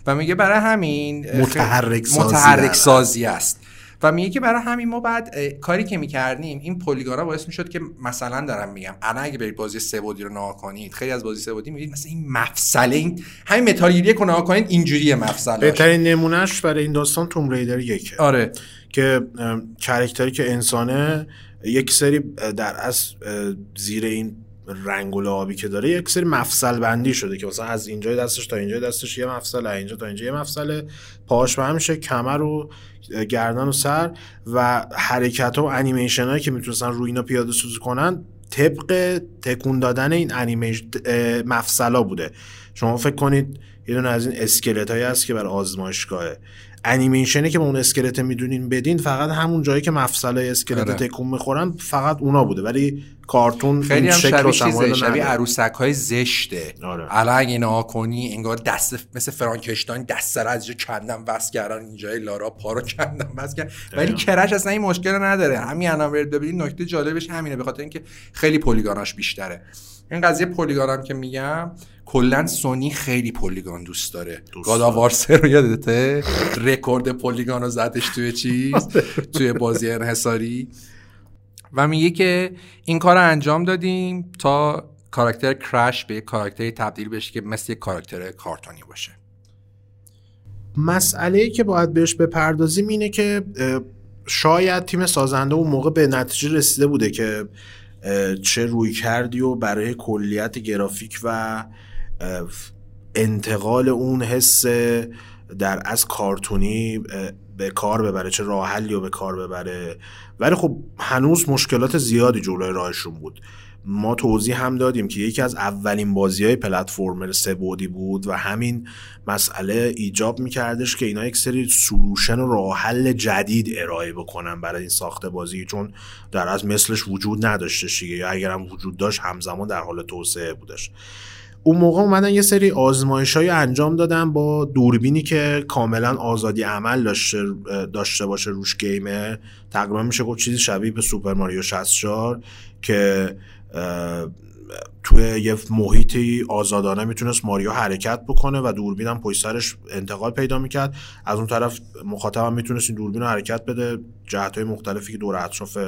و میگه برای همین متحرک سازی, متحرک سازی است. و میگه که برای همین ما بعد کاری که می‌کردیم این پلیگارا باعث می‌شد که مثلا دارم میگم الان اگه برید بازی سبودی رو نگاه کنید خیلی از بازی سبودی میگید مثلا این مفصله این همین متال گیری رو نگاه کنید اینجوریه مفصله بهترین نمونهش برای این داستان توم ریدر یکه. آره. که کرکتری که انسانه یک سری در از زیر این رنگ و آبی که داره یک سری مفصل بندی شده که مثلا از اینجای دستش تا اینجای دستش یه مفصل اینجا تا اینجا یه مفصل پاش به همیشه کمر و گردن و سر و حرکت و انیمیشن هایی که می‌تونستن روی اینا پیاده سازی کنن طبق تکون دادن این انیمیشن مفصلا بوده. شما فکر کنید یه دونه از این اسکلت هایی هست که بر آزمایشگاهه انیمیشنی که به اون اسکلت می‌دونین بدین فقط همون جایی که مفصل اسکلت آره. تکون می‌خورن فقط اونا بوده. ولی کارتون خیلی هم شبیه چیزه شبیه عروسک های زشته. آره. الان اینا کنی انگار دست مثل فرانکشتاین دست سر از کندم وصل کردن. اینجای لارا پا رو کندم وصل کردن. ولی کرش اصلا این مشکل نداره. همین الان برید ببینید نکته جالبش همینه به خاطر اینکه خیلی پلیگاناش بیشتره. این قضیه پلیگان هم که میگم کلا سونی خیلی پلیگان دوست داره. گاداوار سه رو یادته؟ رکورد پلیگان رو زدش توی چیز؟ آره. توی بازی انحصاری. و میگه که این کار رو انجام دادیم تا کاراکتر کرش به کاراکتری تبدیل بشه که مثل یک کاراکتر کارتونی باشه. مسئله که باید بهش بپردازیم اینه که شاید تیم سازنده اون موقع به نتیجه رسیده بوده که چه روی کردی و برای کلیت گرافیک و انتقال اون حس در از کارتونی به کار ببره چه راه حلی رو به کار ببره. ولی خب هنوز مشکلات زیادی جلوی راهشون بود. ما توضیح هم دادیم که یکی از اولین بازی های پلتفرمر سبودی بود و همین مسئله ایجاب میکردش که اینا یک سری سلوشن و راه حل جدید ارائه بکنن برای این ساخت بازی چون در از مثلش وجود نداشته دیگه. یا اگر هم وجود داشت همزمان در حال توسعه بودش. اون موقع اومدن یه سری آزمایش های انجام دادن با دوربینی که کاملا آزادی عمل داشته, داشته باشه روش گیمه. تقریبا میشه گفت چیزی شبیه به سوپر ماریو 64 که توی یه محیطی آزادانه می‌تونست ماریو حرکت بکنه و دوربین هم پشت سرش انتقال پیدا می‌کرد. از اون طرف مخاطب هم می‌تونست این دوربین رو حرکت بده جهت های مختلفی که دور اطراف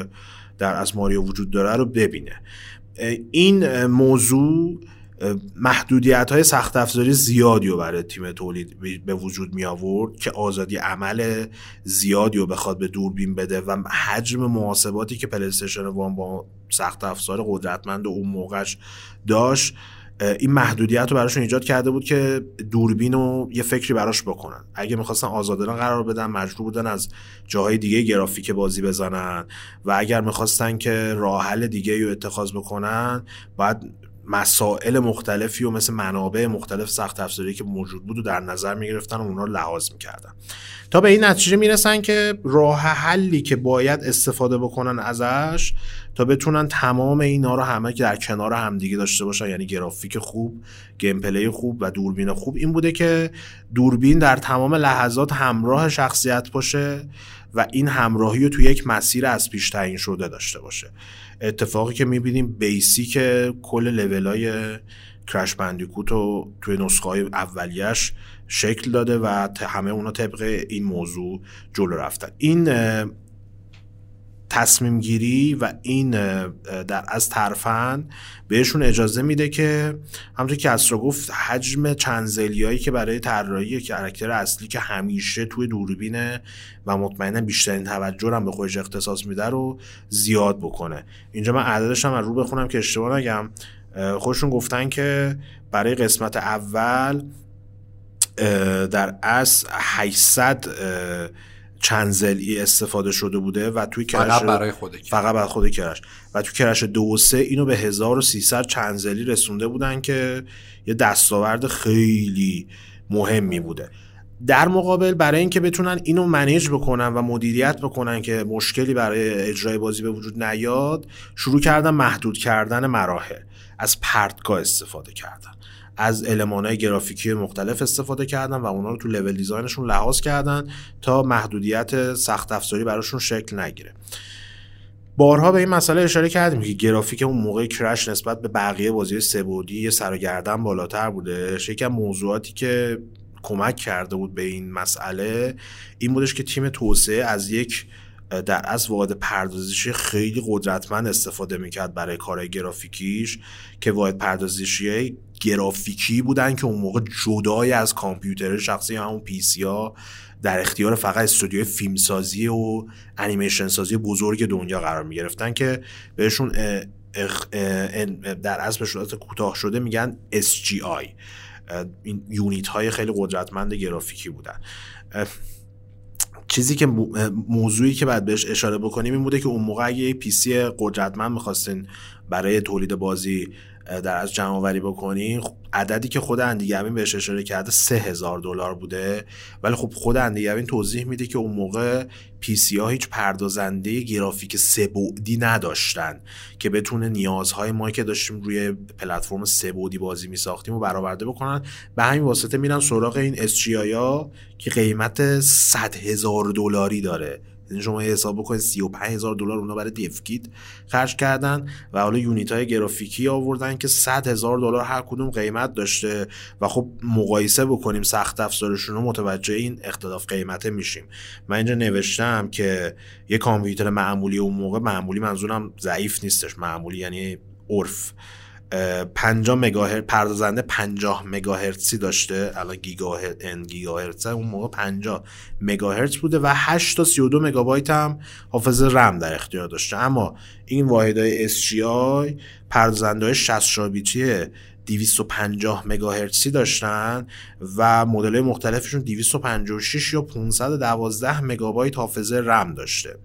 در از ماریو وجود داره رو ببینه. این موضوع محدودیت های سخت افزاری زیادی رو برای تیم تولید به وجود می آورد که آزادی عمل زیادی رو بخواد به دوربین بده و حجم محاسباتی که پلیستشن وان با سخت افزار قدرتمند و اون موقعش داشت این محدودیت رو براشون ایجاد کرده بود که دوربین رو یه فکری براش بکنن. اگه می‌خواستن آزادانه قرار بدن مجبور بودن از جاهای دیگه گرافیک بازی بزنن و اگر می‌خواستن که راه حل دیگه رو اتخاذ بکنن باید مسائل مختلفی و مثل منابع مختلف سخت افزاری که موجود بود و در نظر می‌گرفتن و اونا رو لحاظ می‌کردن. تا به این نتیجه می‌رسن که راه حلی که باید استفاده بکنن ازش تا بتونن تمام اینا رو همه که در کنار همدیگه داشته باشن یعنی گرافیک خوب گیم پلی خوب و دوربین خوب. این بوده که دوربین در تمام لحظات همراه شخصیت باشه و این همراهی رو تو یک مسیر از پیش تعیین شده داشته باشه. اتفاقی که می‌بینیم بیسیک کل لول های کرش بندیکوت رو توی نسخه های اولیش شکل داده و همه اونا طبق این موضوع جلو رفتن. این تصمیم گیری و این در از طرفن بهشون اجازه میده که همونطور که اسرا گفت حجم چند هایی که برای طراحی کرکتر اصلی که همیشه توی دوربینه و مطمئنا بیشترین توجه هم به خودش اختصاص میده رو زیاد بکنه. اینجا من عددش هم رو بخونم که اشتباه نگم. خودشون گفتن که برای قسمت اول در از 800 چنزلی استفاده شده بوده و توی کرش فقط برای خود فقط برای خود کرش و توی کرش دو و سه اینو به 1300 چنزلی رسونده بودن که یه دستاورد خیلی مهمی بوده. در مقابل برای اینکه بتونن اینو منیج بکنن و مدیریت بکنن که مشکلی برای اجرای بازی به وجود نیاد شروع کردن محدود کردن مراحل. از پرتگاه استفاده کردن. از های گرافیکی مختلف استفاده کردن و اونا رو تو لول دیزاینشون لحاظ کردن تا محدودیت سخت افزاری براشون شکل نگیره. بارها به این مسئله اشاره کردیم که گرافیک اون موقع کرش نسبت به بقیه بازی سبودی یه سر گردن بالاتر بوده. از موضوعاتی که کمک کرده بود به این مسئله این بودش که تیم توسعه از یک در از واحد پردازشی خیلی قدرتمند استفاده می‌کرد برای کارهای گرافیکیش که واحد پردازشی گرافیکی بودن که اون موقع جدای از کامپیوتر شخصی همون پی سی ها در اختیار فقط استودیو فیلمسازی و انیمیشن سازی بزرگ دنیا قرار می گرفتن که بهشون در از به صورت کوتاه شده میگن SGI این unit های خیلی قدرتمند گرافیکی بودن. چیزی که موضوعی که بعد بهش اشاره بکنیم این بوده که اون موقع اگه یه PC قدرتمند می‌خواستین برای تولید بازی در از جمع آوری بکنین خب عددی که خود اندی گوین بهش اشاره کرده سه هزار دلار بوده. ولی خب خود اندی گوین توضیح میده که اون موقع PC ها هیچ پردازنده گرافیک سه بعدی نداشتن که بتونه نیازهای ما که داشتیم روی پلتفرم سه بعدی بازی میساختیم و برآورده بکنن. به همین واسطه میرن سراغ این اس ها که قیمت 100 هزار دلاری داره. یعنی شما حساب بکنید 35 هزار دلار اونا برای dev kit خرج کردن و حالا unit های گرافیکی آوردن که 100 هزار دلار هر کدوم قیمت داشته و خب مقایسه بکنیم سخت افزارشون رو متوجه این اختلاف قیمته میشیم. من اینجا نوشتم که یه کامپیوتر معمولی اون موقع معمولی منظورم ضعیف نیستش معمولی یعنی عرف. 50 مگاهرتز پردازنده 50 مگاهرتزی داشته. الان گیگاهرتز ان گیگاهرتز اون موقع 50 مگاهرتز بوده و 8 تا 32 مگابایت هم حافظه رم در اختیار داشته. اما این واحدهای SGI پردازنده های 60 بیتی 250 مگاهرتزی داشتن و مدل مختلفشون 256 یا 512 مگابایت حافظه رم داشته.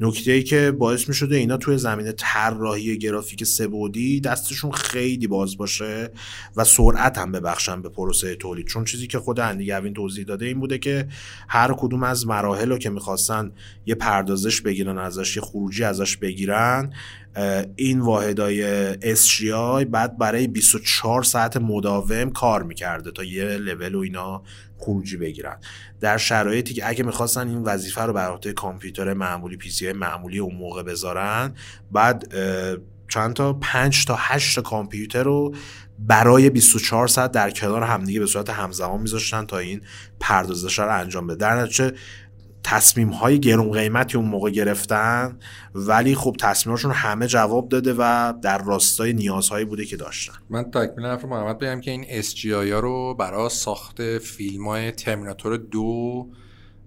نکته ای که باعث می شده اینا توی زمینه طراحی گرافیک سبودی دستشون خیلی باز باشه و سرعت هم ببخشن به پروسه تولید. چون چیزی که خود اندیگوین توضیح داده این بوده که هر کدوم از مراحل رو که می‌خواستن یه پردازش بگیرن ازش یه خروجی ازش بگیرن این واحدای SGI بعد برای 24 ساعت مداوم کار می‌کرده تا یه لول و اینا خروجی بگیرن. در شرایطی که اگه می‌خواستن این وظیفه رو بر عهده کامپیوتر معمولی پی سی معمولی اون موقع بذارن بعد چند تا؟ 5 تا 8 تا کامپیوتر رو برای 24 ساعت در کنار همدیگه به صورت همزمان میذاشتن تا این پردازش رو انجام بده. در نتیجه تصمیم های گرون قیمتی اون موقع گرفتن ولی خب تصمیمشون همه جواب داده و در راستای نیازهایی بوده که داشتن. من تکمیل حرف محمد بگم که این SGI ها رو برای ساخت فیلم های ترمیناتور دو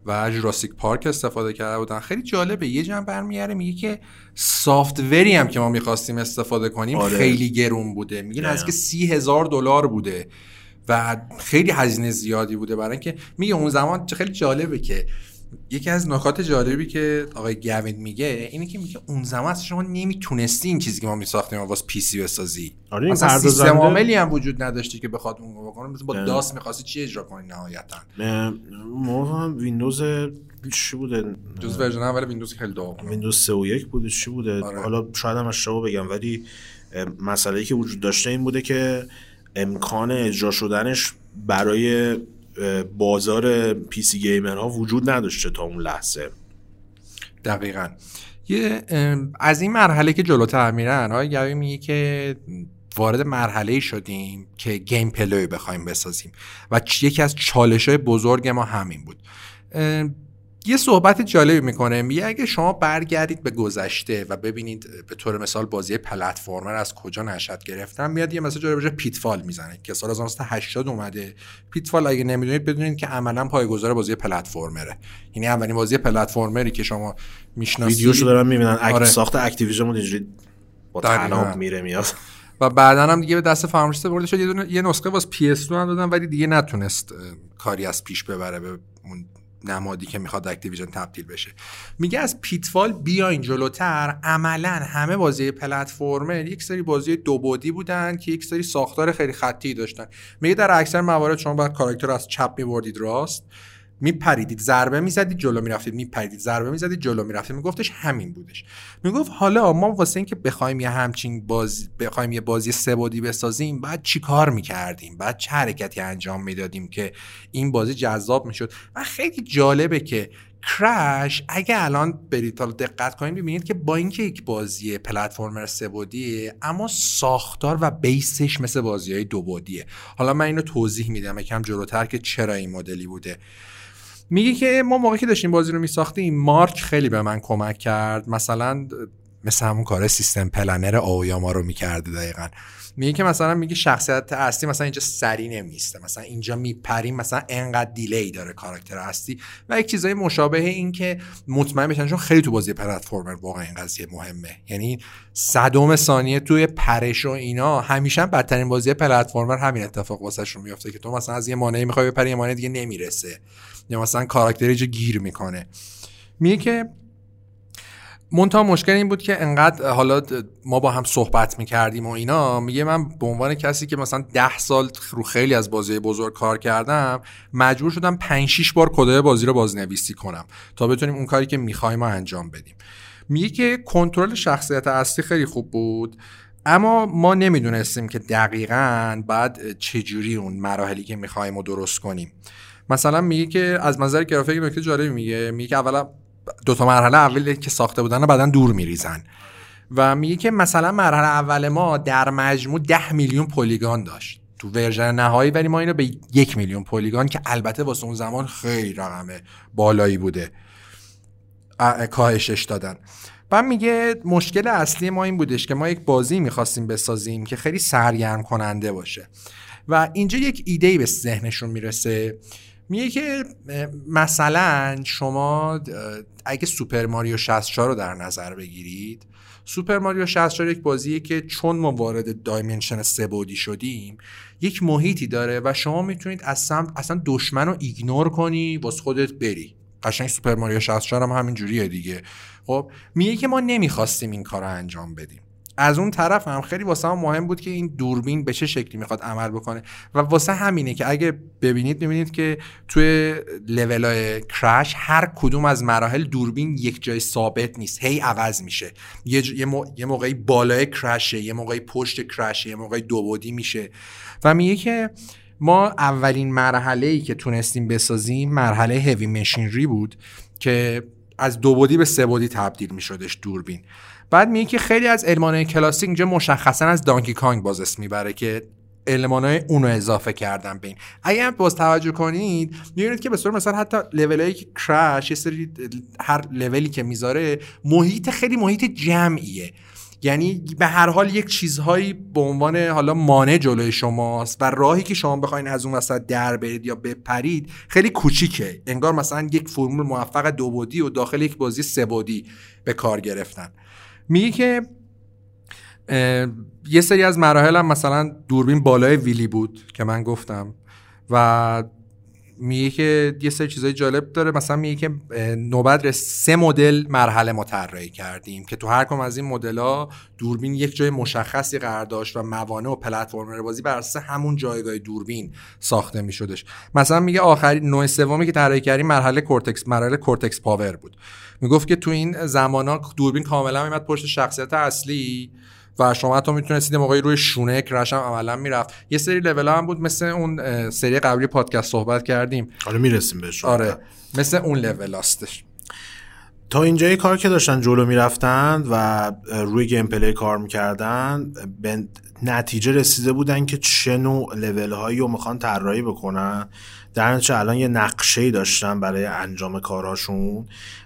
و جوراسیک پارک استفاده کرده بودن. خیلی جالبه یه جمع برمیاره میگه که سافتوری هم که ما می‌خواستیم استفاده کنیم آره. خیلی گرون بوده. میگه از که سی هزار دلار بوده و خیلی هزینه زیادی بوده. برای اینکه میگه اون زمان خیلی جالبه که یکی از نکات جالبی که آقای گوین میگه اینه که میگه اون زمان شما نمی‌تونستی این چیزی که ما میساختیم واسه PC بسازی. آره مثلا سیستم عاملی هم وجود نداشتی که بخواد اون بکنه. مثلا با DOS می‌خواستی چی اجرا کنی نهایتا؟ ما هم ویندوز چی بوده؟ جز version اول ویندوز خیلی دو ویندوز 3 و 1 بوده چی بوده؟ آره. حالا شاید هم اشتباه بگم ولی مسئله که وجود داشته این بوده که امکان اجرا شدنش برای بازار PC gamer ها وجود نداشته تا اون لحظه. دقیقا. یه از این مرحله که جلوتر میرن آقای گوین میگه که وارد مرحله شدیم که gameplay بخوایم بسازیم. و یکی از چالش های بزرگ ما همین بود. یه صحبت جالبی می‌کنه. میگه اگه شما برگردید به گذشته و ببینید به طور مثال بازی platformer از کجا نشأت گرفتن میاد یه مثلا جالب Pitfall می‌زنه که سال 1980 اومده. Pitfall اگه نمی‌دونید بدونید که عملا پایه‌گذار بازی platformer ه. یعنی اولین بازی platformer ی که شما می‌شناسید. ویدیوشو دارم می‌بینن. آره. ساخت Activision بود اینجوری با طناب میره میاد. و بعدا هم دیگه به دست فراموشی برده شد. یه, یه نسخه واس PS2 هم دادن ولی دیگه نتونست کاری از پیش ببره به اون نمادی که می‌خواد Activision تبدیل بشه. میگه از Pitfall بیاین جلوتر. عملا همه بازی platformer یک سری بازی دو بعدی بودن که یک سری ساختار خیلی خطی داشتن. میگه در اکثر موارد شما باید کاراکتر از چپ میبردید راست. میپریدید ضربه می‌زدید جلو می‌رفتید میپریدید ضربه می‌زدید جلو می‌رفتید. میگفتش همین بودش. می‌گفت حالا ما واسه اینکه بخوایم یه همچین بازی بخوایم یه بازی سبودی بسازیم بعد چی کار می‌کردیم؟ بعد چه حرکتی انجام می‌دادیم که این بازی جذاب می‌شد؟ و خیلی جالبه که کرش اگه الان برید حالا دقت کنید ببینید که با اینکه یک بازی پلتفرمر سبودیه اما ساختار و بیسش مثل بازی های دو بودیه. حالا من اینو توضیح میدم یکم جلوتر که چرا این مدلی بوده. میگه که ما موقعی که داشتیم بازی رو میساختیم مارک خیلی به من کمک کرد. مثلا مثل همون کار سیستم پلنر آویاما رو می‌کرده دقیقا. میگه که مثلا میگه شخصیت اصلی مثلا اینجا سری نمیسته مثلا اینجا میپریم مثلا انقدر دیلی داره کاراکتر اصلی. و یک چیزای مشابه این که مطمئن بشن چون خیلی تو بازی پلتفرمر واقعا این قضیه مهمه. یعنی صدم ثانیه توی پرش و اینا همیشه بدترین بازی پلتفرمر همین اتفاق واسش رو میفته که تو مثلا از یه مانعی می‌خوای بپری یه مانع دیگه نمی‌رسه. یا مثلا کاراکتری گیر می‌کنه. میگه که منتها مشکل این بود که انقدر حالا ما با هم صحبت می‌کردیم و اینا میگه من به عنوان کسی که مثلا ده سال رو خیلی از بازی بزرگ کار کردم مجبور شدم 5 6 بار کدای بازی رو بازنویسی کنم تا بتونیم اون کاری که می‌خوایم انجام بدیم. میگه که کنترل شخصیت اصلی خیلی خوب بود اما ما نمی‌دونستیم که دقیقا بعد چجوری اون مراحلی که می‌خوایم رو درست کنیم. مثلا میگه که از نظر گرافیک نکته جالبی میگه. میگه اولا دو تا مرحله اولی که ساخته بودن بعدا دور میریزن. و میگه که مثلا مرحله اول ما در مجموع ده میلیون پلیگان داشت. تو ورژن نهایی ولی ما اینو به یک میلیون پلیگان که البته واسه اون زمان خیلی رقم بالایی بوده کاهشش دادن. و میگه مشکل اصلی ما این بودش که ما یک بازی می‌خواستیم بسازیم که خیلی سرگرم کننده باشه. و اینجا یک ایده به ذهنشون می‌رسه. میگه که مثلا شما اگه Super Mario 64 رو در نظر بگیرید Super Mario 64 یک بازیه که چون ما وارد dimension سه شدیم یک محیطی داره و شما می‌تونید سمت اصلا دشمن رو ignore کنی واسه خودت بری. قشنگ سوپر ماریو 64 هم همین جوریه دیگه. خب میگه که ما نمی‌خواستیم این کار رو انجام بدیم. از اون طرف هم خیلی واسه هم مهم بود که این دوربین به چه شکلی می‌خواد عمل بکنه. و واسه همینه که اگه ببینید می‌بینید که توی لول های کرش هر کدوم از مراحل دوربین یک جای ثابت نیست. هی عوض میشه. یه, ج... یه, موقعی بالای کرشه یه موقعی پشت کرشه یه موقعی دوبودی میشه. و میگه که ما اولین مرحله ای که تونستیم بسازیم مرحله هوی مشینری بود که از دو بودی به سه بودی تبدیل میشدش دوربین. بعد میگه که خیلی از المانهای کلاسیک اینجا مشخصا از دانکی کانگ باز اسم می‌بره که های اونو اضافه کردن به این. اگه هم باز توجه کنید می‌بینید که به صورت مثلا حتی هایی که کرش یه سری هر لولی که می‌ذاره محیط خیلی محیط جمعیه. یعنی به هر حال یک چیزهایی به عنوان حالا مانع جلوی شماست و راهی که شما بخواین از اون وسط در برید یا بپرید خیلی کوچیکه. انگار مثلا یک فرمول موفق دو بودی و داخل یک بازی سه بودی به کار گرفتن. میگه که یه سری از مراحل هم مثلا دوربین بالای ویلی بود که من گفتم و میگه که یه سری چیزای جالب داره. مثلا میگه که نوبت سه مدل مرحله ما طراحی کردیم که تو هر کدوم از این مدل‌ها دوربین یک جای مشخصی قرار داشت و موانع و پلتفرم بازی بر اساس همون جایگاه دوربین ساخته میشدش. مثلا میگه آخرین نوع سومی که طراحی کردیم مرحله کورتکس مرحله Cortex Power بود. می‌گفت که تو این زمانا دوربین کاملا میومد پشت شخصیت اصلی و شما حتی می‌تونستید موقعی روی شونه Crash هم عملا می‌رفت. یه سری لول هم بود مثل اون سری قبلی پادکست صحبت کردیم. آره می‌رسیم بهش آره مثل اون لول هستش تا اینجای کار که داشتن جلو می‌رفتن و روی gameplay کار می‌کردن به نتیجه رسیده بودن که چه نوع لول هایی رو می‌خوان طراحی بکنن. در نتیجه الان یه نقشه داشتن برای انجام کارهاشون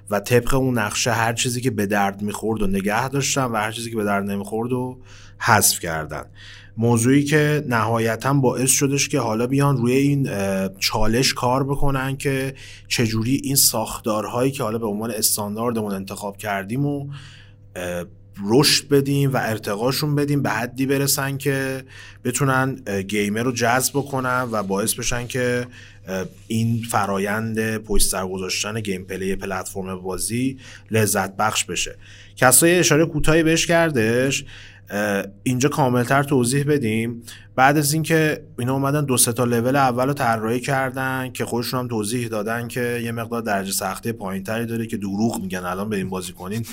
و طبق اون نقشه هر چیزی که به درد می‌خورد و نگه داشتن و هر چیزی که به درد نمی‌خورد و حذف کردن. موضوعی که نهایتا باعث شدش که حالا بیان روی این چالش کار بکنن که چجوری این ساختارهایی که حالا به عنوان استانداردمون انتخاب کردیم و رشد بدیم و ارتقاشون بدیم به حدی برسن که بتونن gamer رو جذب کنن و باعث بشن که این فرایند پشت سر گذاشتن gameplay پلتفرم بازی لذت بخش بشه. کسای اشاره کوتاهی بهش کردش. اینجا کاملتر توضیح بدیم. بعد از اینکه اینا اومدن دو تا لول اول رو طراحی کردن که خودشون هم توضیح دادن که یه مقدار درجه سختی پایینتری داره که دروغ میگن. الان به این بازی کنین.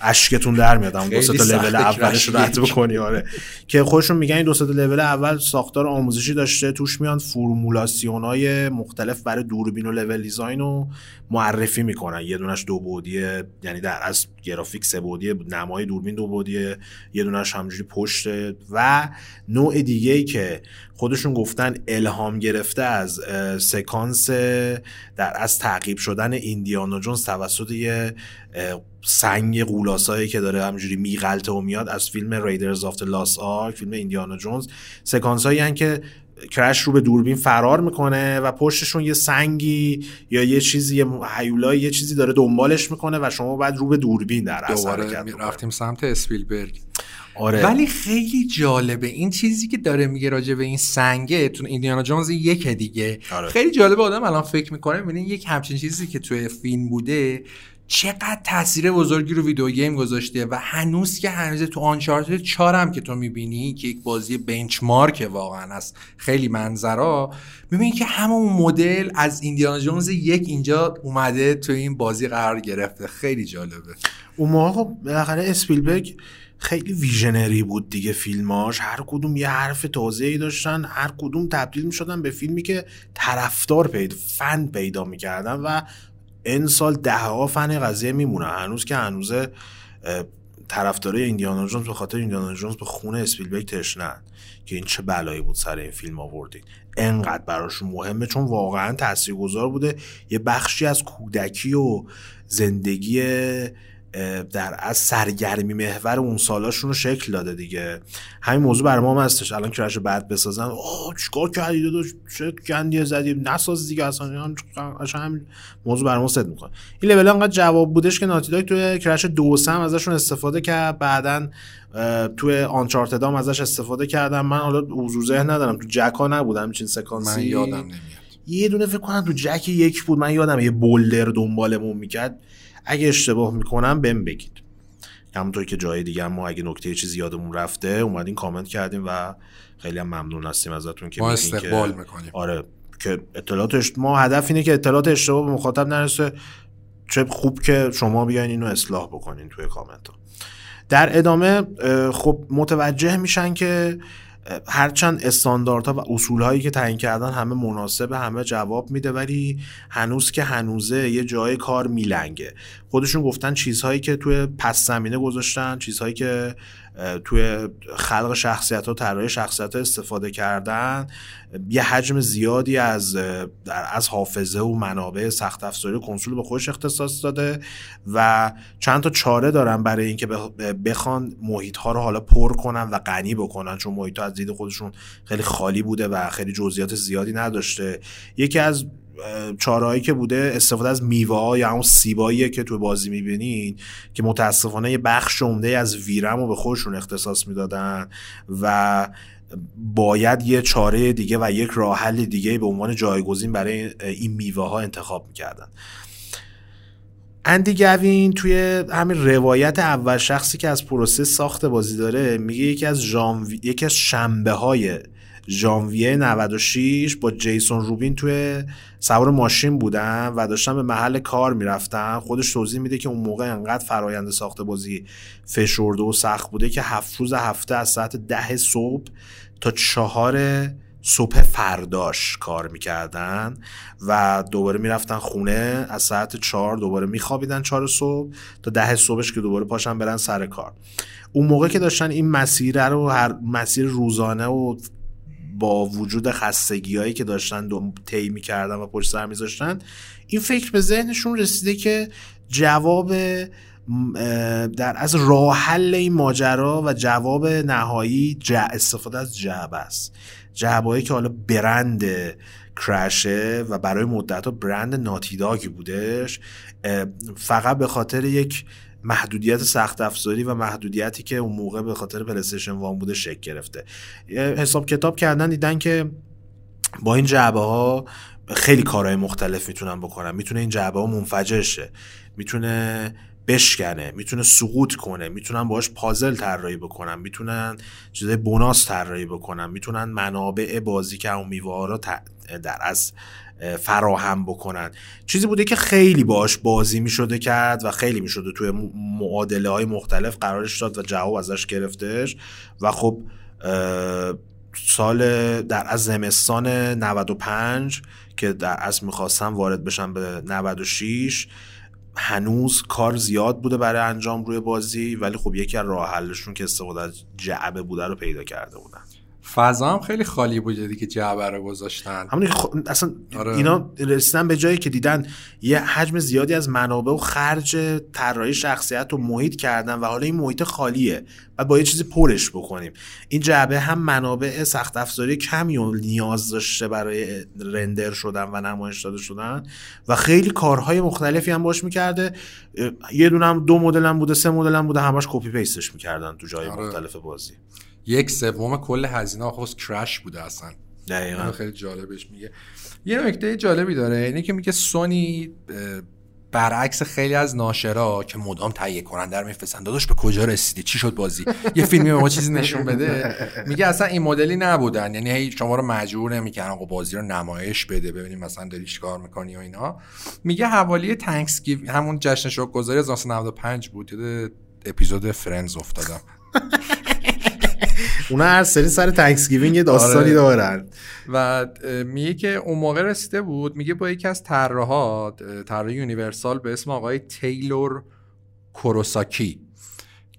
اشکتون در میاد. اون دو تا لول اولش رو رد بکنی آره. که خودشون میگن این دو تا لول اول ساختار آموزشی داشته. توش میان فرمولاسیون های مختلف برای دوربین و لول دیزاین رو معرفی می‌کنن. یه دونش دو بعدیه یعنی در از گرافیک سه بعدیه نمای دوربین دو بعدیه یه دونش همجوری پشته و نوع دیگه که خودشون گفتن الهام گرفته از سکانس در از تعقیب شدن ایندیانا جونز توسط یه سنگ غول‌آسایی که داره همینجوری میغلطه و میاد از فیلم Raiders of Lost Ark فیلم ایندیانا جونز. سکانس هایی که Crash رو به دوربین فرار می‌کنه و پشتشون یه سنگی یا یه چیزی یه هیولای یه چیزی داره دنبالش می‌کنه و شما بعد رو به دوربین در اثر رفتیم سمت اسپیلبرگ. آره. ولی خیلی جالبه این چیزی که داره میگه راجع به این سنگه تو ایندیانا جونز یک دیگه آره. خیلی جالبه آدم الان فکر می‌کنه می‌بینه یک همچین چیزی که توی فیلم بوده چقدر تاثیر بزرگی رو ویدیو گیم گذاشته و هنوز که هنوز تو آنچارتد 4 هم که تو می‌بینی که یک بازی بنچمارک واقعا است خیلی منظرا می‌بینی که همون مدل از ایندیانا جونز یک اینجا اومده تو این بازی قرار گرفته خیلی جالبه اون موقع خب بالاخره اسپیلبرگ خیلی ویژنری بود دیگه فیلماش. هر کدوم یه حرف تازه‌ای داشتن هر کدوم تبدیل می‌شدن به فیلمی که طرفدار پیدا فن پیدا می‌کردن و این سال ده ها فن قضیه میمونه هنوز که هنوزه طرفدارای ایندیانا جونز به خاطر ایندیانا جونز به خونه اسپیلبرگ تشنن که این چه بلایی بود سر این فیلم آوردین. انقدر براشون مهمه چون واقعا تاثیرگذار بوده. یه بخشی از کودکی و زندگی در از سرگرمی محور اون سالاشون رو شکل داده دیگه. همین موضوع برای ما هم هستش. الان کرش بعد بسازن آه چیکار کردی داداش؟ چه گندی زدی؟ نساز دیگه اصلا اصلا همین موضوع برای ما صد می‌کنه. این لول انقدر جواب بودش که ناتی داگ توی کرش دو سم ازشون استفاده کرد. بعدا توی آنچارتد هم ازش استفاده کردم. من حالا حضور ذهن ندارم. تو جک ها نبودم همچین سکانسی. من یادم نمیاد. یه دونه فکر کنم تو جک یک بود. من یادم یه بولدر دنبالمون می‌کرد. اگه اشتباه می‌کنم بهم بگید. همونطور که جای دیگه ما اگه نکته چیزی یادمون رفته اومدین کامنت کردیم و خیلی هم ممنون هستیم ازتون که ما استقبال می‌کنیم. آره که اطلاعات ما هدف اینه که اطلاعات اشتباه به مخاطب نرسه. چه خوب که شما بیاین اینو اصلاح بکنین توی کامنت ها در ادامه خب متوجه میشن که هرچند استانداردها و اصولهایی که تعیین کردن همه مناسب همه جواب میده ولی هنوز که هنوزه یه جای کار میلنگه. خودشون گفتن چیزهایی که توی پس زمینه گذاشتن چیزهایی که توی خلق شخصیت ها طراحی شخصیت ها استفاده کردن. یه حجم زیادی از از حافظه و منابع سخت افزاری کنسول به خودش اختصاص داده و چند تا چاره دارن برای اینکه بخوان محیط ها رو حالا پر کنن و غنی بکنن. چون محیط ها از دید خودشون خیلی خالی بوده و خیلی جزئیات زیادی نداشته. یکی از چارهایی که بوده استفاده از میوه یا اون سیباییه که تو بازی می‌بینین که متاسفانه یه بخش عمده از ویرم رو به خودشون اختصاص می‌دادن و باید یه چاره دیگه و یک راه حل دیگه به عنوان جایگزین برای این میوه ها انتخاب می‌کردن. اندی گوین توی همین روایت اول شخصی که از پروسه ساخت بازی داره میگه یکی از ژانوی... یکی از شنبه های ژانویه 96 با جیسون روبین توی سوار ماشین بودن و داشتن به محل کار می‌رفتن. خودش توضیح میده که اون موقع انقدر فرایند ساخت بازی فشرده و سخت بوده که هفت روز هفته از ساعت ده صبح تا چهار صبح فرداش کار می‌کردن و دوباره می‌رفتن خونه. از ساعت چهار دوباره میخوابیدن چهار صبح تا ده صبحش که دوباره پاشن برن سر کار. اون موقع که داشتن این مسیر رو هر مسیر روزانه و با وجود خستگی هایی که داشتن طی می‌کردن و پشت سر میذاشتن این فکر به ذهنشون رسیده که جواب در از راه حل این ماجرا و جواب نهایی استفاده از جعبه است. جعبه که حالا برند کرشه و برای مدت ها برند ناتیداگی بودش فقط به خاطر یک محدودیت سخت افزاری و محدودیتی که اون موقع به خاطر پلیستشن وان بوده شکل گرفته. حساب کتاب کردن دیدن که با این جعبه ها خیلی کارهای مختلف می‌تونن بکنن. می‌تونه این جعبه ها منفجر شه می‌تونه بشکنه می‌تونه سقوط کنه می‌تونن باش پازل طراحی بکنن می‌تونن چیزای بوناس طراحی بکنن می‌تونن منابع بازی که اون میوه در از فراهم بکنن. چیزی بوده که خیلی باش بازی می‌شده کرد و خیلی می‌شده توی معادله های مختلف قرارش داد و جواب ازش گرفتش و خب سال در از زمستان 95 که در از می‌خواستم وارد بشم به 96 هنوز کار زیاد بوده برای انجام روی بازی ولی خب یکی از راه حلشون که استفاده از جعبه بوده رو پیدا کرده بودن. فضا هم خیلی خالی بوده دیگه جعبه رو گذاشتن همین خ... اصلا آره. اینا رسیدن به جایی که دیدن یه حجم زیادی از منابع و خرج طراحی شخصیت رو محیط کردن و حالا این محیط خالیه و با یه چیزی پرش بکنیم این جعبه هم منابع سخت افزاری کمی و نیاز داشته برای رندر شدن و نمایش داده شدن و خیلی کارهای مختلفی هم باش می‌کرده یه دونم دو مدل هم بوده سه مدل هم بوده همش کپی پیستش می‌کردن تو جای آره. مختلف بازی یک سوم کل هزینه آخوز کرش بوده اصلا. دقیقا. خیلی جالبش میگه. یه نکته جالبی داره اینه که میگه سونی برعکس خیلی از ناشرا که مدام تهیه کننده رو میفرستن داداش به کجا رسیدی؟ چی شد بازی؟ یه فیلمی به ما چیزی نشون بده. میگه اصلا این مدلی نبودن. یعنی هی شما رو مجبور نمی‌کنن آقا بازی رو نمایش بده ببینیم مثلا داری چیکار می‌کنی و اینا. میگه حوالی Thanks همون جشن شکرگزاری از 95 بود. اپیزود Friends افتادم. اونا هر سری سر Thanksgiving یه داستانی آره. دارن. و میگه که اون موقع رسیده بود میگه با یکی از طراح‌های طراح یونیورسال به اسم آقای تیلور کوروساکی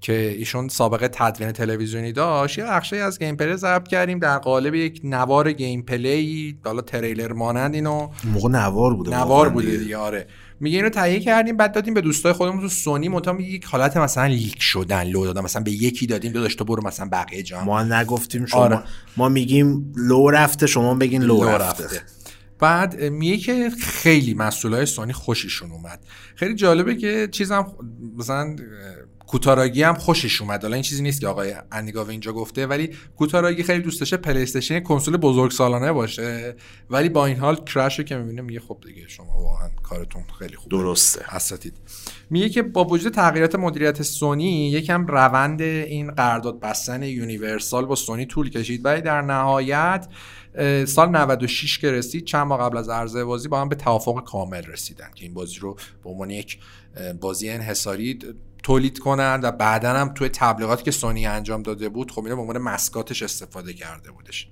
که ایشون سابقه تدوین تلویزیونی داشت. یه بخشی از gameplay ضبط کردیم. در قالب یک نوار gameplay حالا تریلر مانند اینو. موقع نوار بوده نوار بوده دیگه آره. میگه اینو تهیه کردیم بعد دادیم به دوستای خودمون تو سونی متا میگه یک حالت مثلا leak شدن لو دادن مثلا به یکی دادیم دو تو برو مثلا بقیه جا ما نگفتیم شما آره. ما میگیم لو رفته شما بگین لو, لو رفته. رفته. بعد میگه که خیلی مسئولای سونی خوششون اومد خیلی جالبه که چیزم مثلا کوتاراگی هم خوشش اومد. حالا این چیزی نیست که آقای اندی گوین اینجا گفته ولی کوتاراگی خیلی دوست داشته PlayStation کنسول بزرگ سالانه باشه. ولی با این حال کرش که می‌بینه میگه خب دیگه شما واقعا کارتون خیلی خوب درسته. اساتید. میگه که با وجود تغییرات مدیریت سونی یکم روند این قرارداد بستن یونیورسال با سونی طول کشید. ولی در نهایت سال 96 که رسید چند ماه قبل از عرضه بازی با هم به توافق کامل رسیدن که این بازی رو به عنوان یک بازی انحصاری تولید کنن و بعدا هم توی تبلیغاتی که سونی انجام داده بود خب اینو به عنوان مسکاتش استفاده کرده بودش.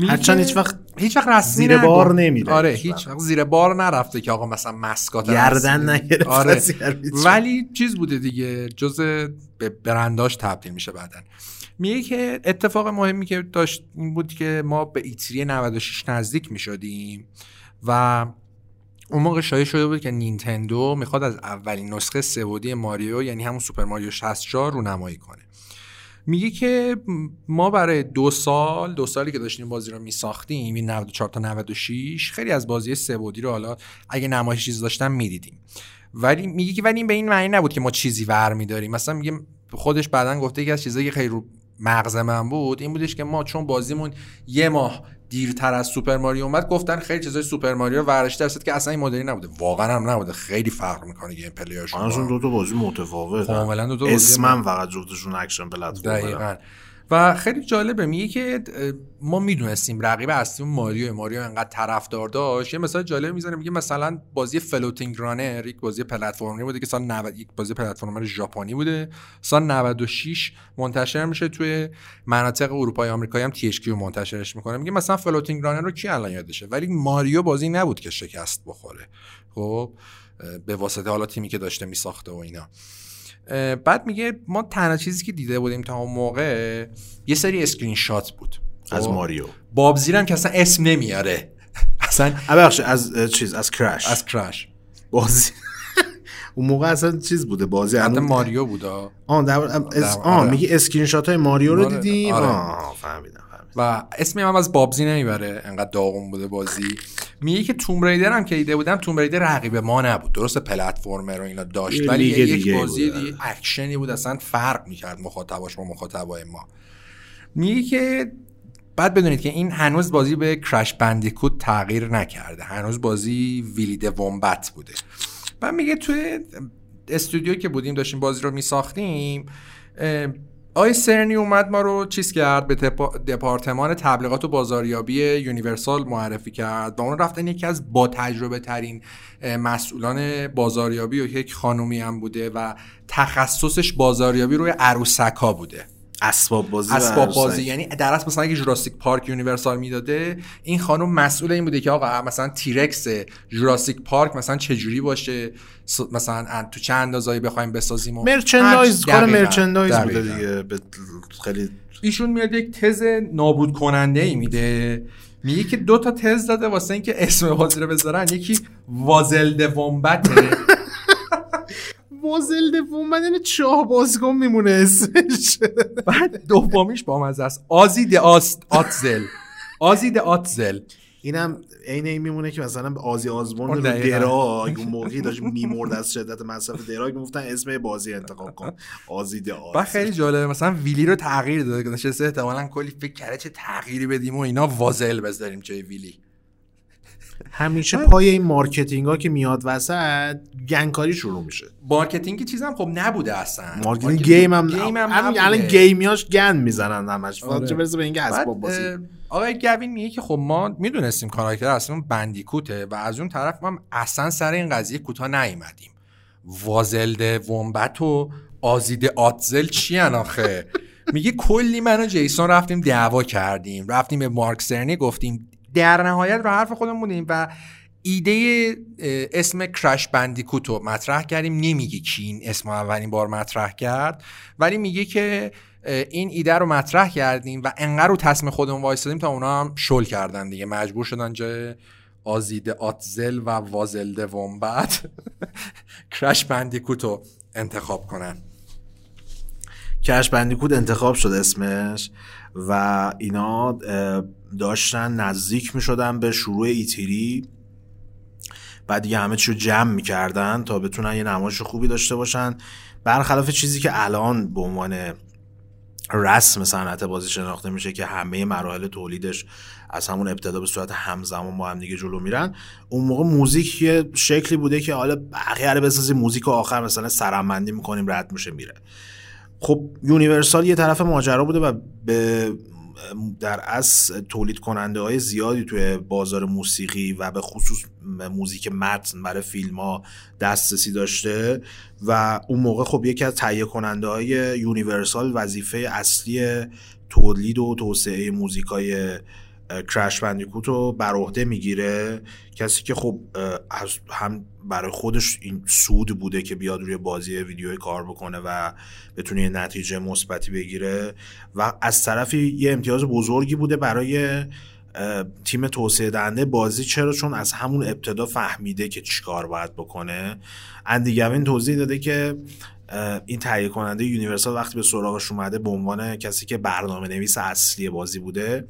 هرچند هیچ وقت هیچ وقت رسمی زیر بار نمیده آره هیچ وقت زیر بار نرفته که آقا مثلا مسکات گردن نگرفته آره. ولی چیز بوده دیگه جز به برنداش تبدیل میشه بعدا. میگه که اتفاق مهمی که داشت این بود که ما به ایتری 96 نزدیک می‌شدیم و اون موقع شایع شده بود که نینتندو می‌خواد از اولین نسخه سبودی ماریو یعنی همون سوپر ماریو 64 رو نمایی کنه. میگه که ما برای دو سال دو سالی که داشتیم بازی رو میساختیم این 94 تا 96 خیلی از بازی سه بعدی رو حالا اگه نمایش چیز داشتن می‌دیدیم. ولی میگه که ولی این به این معنی نبود که ما چیزی ور میداریم. مثلا میگه خودش بعدا گفته یکی از چیزایی که خیلی رو مغز من بود این بودش که ما چون بازیمون یه ماه دیرتر از Super Mario اومد گفتن خیلی چیزای Super Mario ورداشته در صورتی که اصلا این مدلی نبوده. واقعا هم نبوده. خیلی فرق می‌کنه gameplay اشون اون دو تا بازی متفاوته. کاملا دو تا بازی اسمم فقط جفتشون اکشن پلتفرم دقیقاً. و خیلی جالبه میگه که ما می‌دونستیم رقیب اصلی ماریو ماریو انقدر طرفدار داشت. یه مثال جالب می‌زنه میگه مثلا بازی Floating Runner یک بازی پلتفرمی بوده که سال 90 یک بازی platformer ژاپنی بوده. سال 96 منتشر میشه توی مناطق اروپای آمریکایی هم THQ منتشرش می‌کنه. میگه مثلا Floating Runner رو کی الان یادشه؟ ولی ماریو بازی نبود که شکست بخوره. خب به واسطه حالا تیمی که داشته میساخته و اینا. بعد میگه ما تنها چیزی که دیده بودیم تا اون موقع یه سری اسکرین شات بود از خب؟ ماریو بابزیر هم که اصلا اسم نمیاره اصلا ببخشید از چیز از کرش از کرش بازی اون موقع اصلا چیز بوده بازی حتی ماریو بوده آه در... از... آه آره. میگه اسکرین شات های ماریو رو آره. دیدیم آره. آه فهمیدم و اسمی هم از بابزی نمی‌بره. انقدر داغون بوده بازی. میگه که Tomb Raider هم که دیده بودم Tomb Raider رقیب ما نبود. درست platformer رو اینا داشت ولی یک بازی دیگه اکشنی بود اصلا فرق می‌کرد مخاطباش با مخاطبای ما. میگه که بعد بدونید که این هنوز بازی به Crash Bandicoot تغییر نکرده. هنوز بازی Willy the Wombat بوده. بعد میگه توی استودیو که بودیم داشتیم بازی رو میساختیم آقای سرنی اومد ما رو چیز کرد به دپارتمان تبلیغات و بازاریابی Universal معرفی کرد و اون رفتن یکی از با تجربه ترین مسئولان بازاریابی و یک خانومی هم بوده و تخصصش بازاریابی روی عروسک بوده. اسباب بازی اسباب بازی. یعنی در اصل مثلا اگه Jurassic Park Universal می‌داده این خانم مسئول این بوده که آقا مثلا T-Rex Jurassic Park مثلا چه جوری باشه مثلا تو چه اندازه‌هایی بخوایم بسازیم و merchandise کار merchandise بوده دیگه. خیلی ایشون میاد یک تز نابود کننده ای میده. میگه که دو تا تز داده واسه اینکه اسم بازی رو بذارن. یکی وازلد ومبته بازل دوم من یعنی چاه بازگم میمونه اسمش. بعد دومیش با مزه است آزید آست آتزل. آزید آتزل. اینم عین این میمونه که مثلا به آزی آزمون رو دراگ اون موقعی داشت میمرد از شدت مصرف دراگ می‌گفتن اسم بازی انتخاب کن. آزید آز و خیلی جالبه مثلا ویلی رو تغییر داده. که نشسته احتمالاً کلی فکر کرده چه تغییری بدیم و اینا وازل بذاریم جای ویلی. همیشه پای این مارکتینگ ها که میاد وسط گنگکاری شروع میشه. مارکتینگ چیزم خب نبوده اصلا. مارکتینگ گیم هم گیم هم الان گیمیاش گن می‌زنن همش. آره. چه برسه به اینکه اسباب بازی. آقای گوین میگه که خب ما می‌دونستیم کاراکتر اصلا بندیکوته و از اون طرف ما اصلا سر این قضیه کوتاه نیومدیم. وازلد ومبت و آزید آتزل چی آخه؟ میگه کلی من و جیسون رفتیم دعوا کردیم. رفتیم به مارک سرنی گفتیم در نهایت رو حرف خودمون بودیم و ایده اسم کرش بندیکوت رو مطرح کردیم. نمیگه کی این اسم اولین بار مطرح کرد ولی میگه که این ایده رو مطرح کردیم و انقدر رو تصمیم خودمون وایستادیم تا اونا هم شل کردن دیگه. مجبور شدن جای آزیده آتزل و وازلده ومبت کرش بندیکوت رو انتخاب کنن. کرش بندیکوت انتخاب شد اسمش و اینا داشتن نزدیک می شدن به شروع ایتیری. بعد دیگه همه چیو جمع می‌کردن تا بتونن یه نمایش خوبی داشته باشن. برخلاف چیزی که الان به عنوان رسم صنعت بازی شناخته میشه که همه مراحل تولیدش از همون ابتدا به صورت همزمان با هم دیگه جلو میرن اون موقع موزیک یه شکلی بوده که حالا بقیه رو بسازی موزیک و آخر مثلا سرهم‌بندی می‌کنیم رد میشه میره. خب Universal یه طرف ماجرا بوده و به در از تولید کننده های زیادی توی بازار موسیقی و به خصوص موزیک متن برای فیلم ها دسترسی داشته و اون موقع خب یکی از تهیه کننده های Universal وظیفه اصلی تولید و توسعه موزیک های کرش بندیکوت رو بر عهده می‌گیره. کسی که خب هم برای خودش این سود بوده که بیاد روی بازی ویدیوی کار بکنه و بتونه یه نتیجه مثبتی بگیره و از طرفی یه امتیاز بزرگی بوده برای تیم توسعه دهنده بازی. چرا؟ چون از همون ابتدا فهمیده که چیکار باید بکنه. اندیگوین توضیح داده که این تهیه کننده Universal وقتی به سراغش اومده به عنوان کسی که برنامه نویس اصلی بازی بوده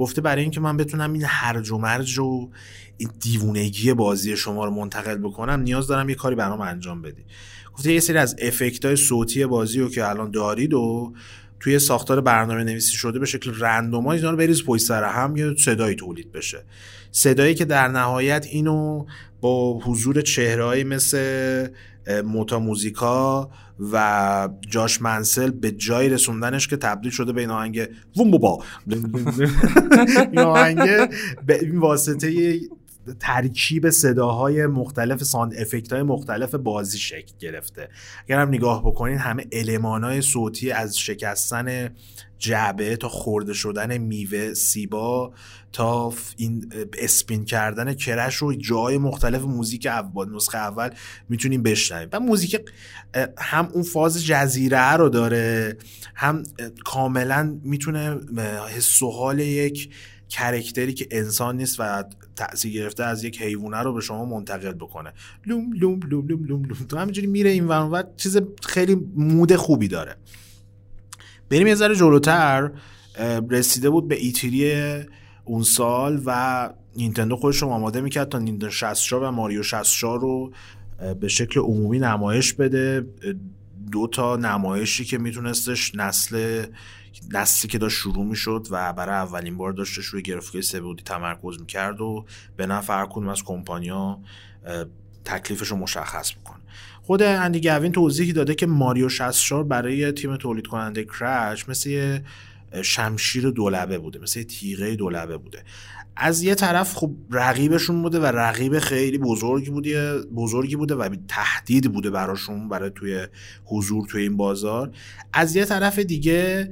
گفته برای اینکه من بتونم این هرج و مرج و این دیوونگی بازی شما رو منتقل بکنم نیاز دارم یه کاری برام انجام بدی. گفته یه سری از effect های صوتی بازی رو که الان دارید و توی ساختار برنامه نویسی شده به شکل randomize اینا رو بریز پشت سر هم یه صدایی تولید بشه. صدایی که در نهایت اینو با حضور چهرهایی مثل موتا موزیکا و جاش منسل به جای رسوندنش که تبدیل شده به این آهنگ ووم با. این آهنگ به این واسطه ترکیب صداهای مختلف ساند افکت های مختلف بازی شکل گرفته. اگر هم نگاه بکنین همه علمان های صوتی از شکستن جعبه تا خورده شدن میوه سیبا تا این spin کردن Crash رو جای مختلف موزیک اول نسخه اول می‌تونیم بشنویم. و موزیک هم اون فاز جزیره رو داره هم کاملا می‌تونه حس و حال یک character ی که انسان نیست و تاثیر گرفته از یک حیوانه رو به شما منتقل بکنه. لوم لوم لوم لوم لوم لوم. تو همینجوری میره این و چیز خیلی mood خوبی داره. بریم یه ذره جلوتر رسیده بود به ایتری اون سال و نینتندو خودش رو آماده می‌کرد تا نینتندو 64 و ماریو 64 رو به شکل عمومی نمایش بده. دو تا نمایشی که میتونستش نسل نسلی که داشت شروع می‌شد و برای اولین بار داشتش روی گرافیک سبودی تمرکز می‌کرد و به نفع هر کدوم از کمپانیا تکلیفش رو مشخص می‌کنه. خود اندی گوین توضیحی داده که ماریو 64 برای تیم تولید کننده کرش مثل شمشیر دولبه بوده مثل تیغه دولبه بوده. از یه طرف خب رقیبشون بوده و رقیب خیلی بزرگی بوده بزرگی بوده و تهدید بوده براشون برای توی حضور توی این بازار. از یه طرف دیگه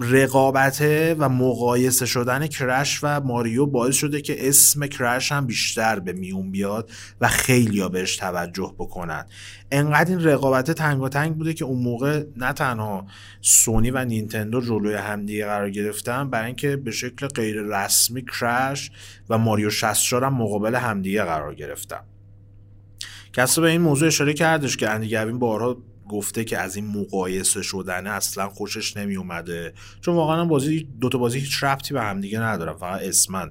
رقابته و مقایسه شدن کرش و ماریو باعث شده که اسم کرش هم بیشتر به میون بیاد و خیلی بهش توجه بکنن. انقدر این رقابت تنگ و تنگ بوده که اون موقع نه تنها سونی و نینتندو جلوی همدیگه قرار گرفتن برای اینکه به شکل غیر رسمی کرش و ماریو 64 هم مقابل همدیگه قرار گرفتن. کسی به این موضوع اشاره کردش که اندی گوین بارها گفته که از این مقایسه شدنه اصلا خوشش نمی اومده چون واقعا بازی دوتا بازی هیچ ربطی به همدیگه ندارن فقط اسمن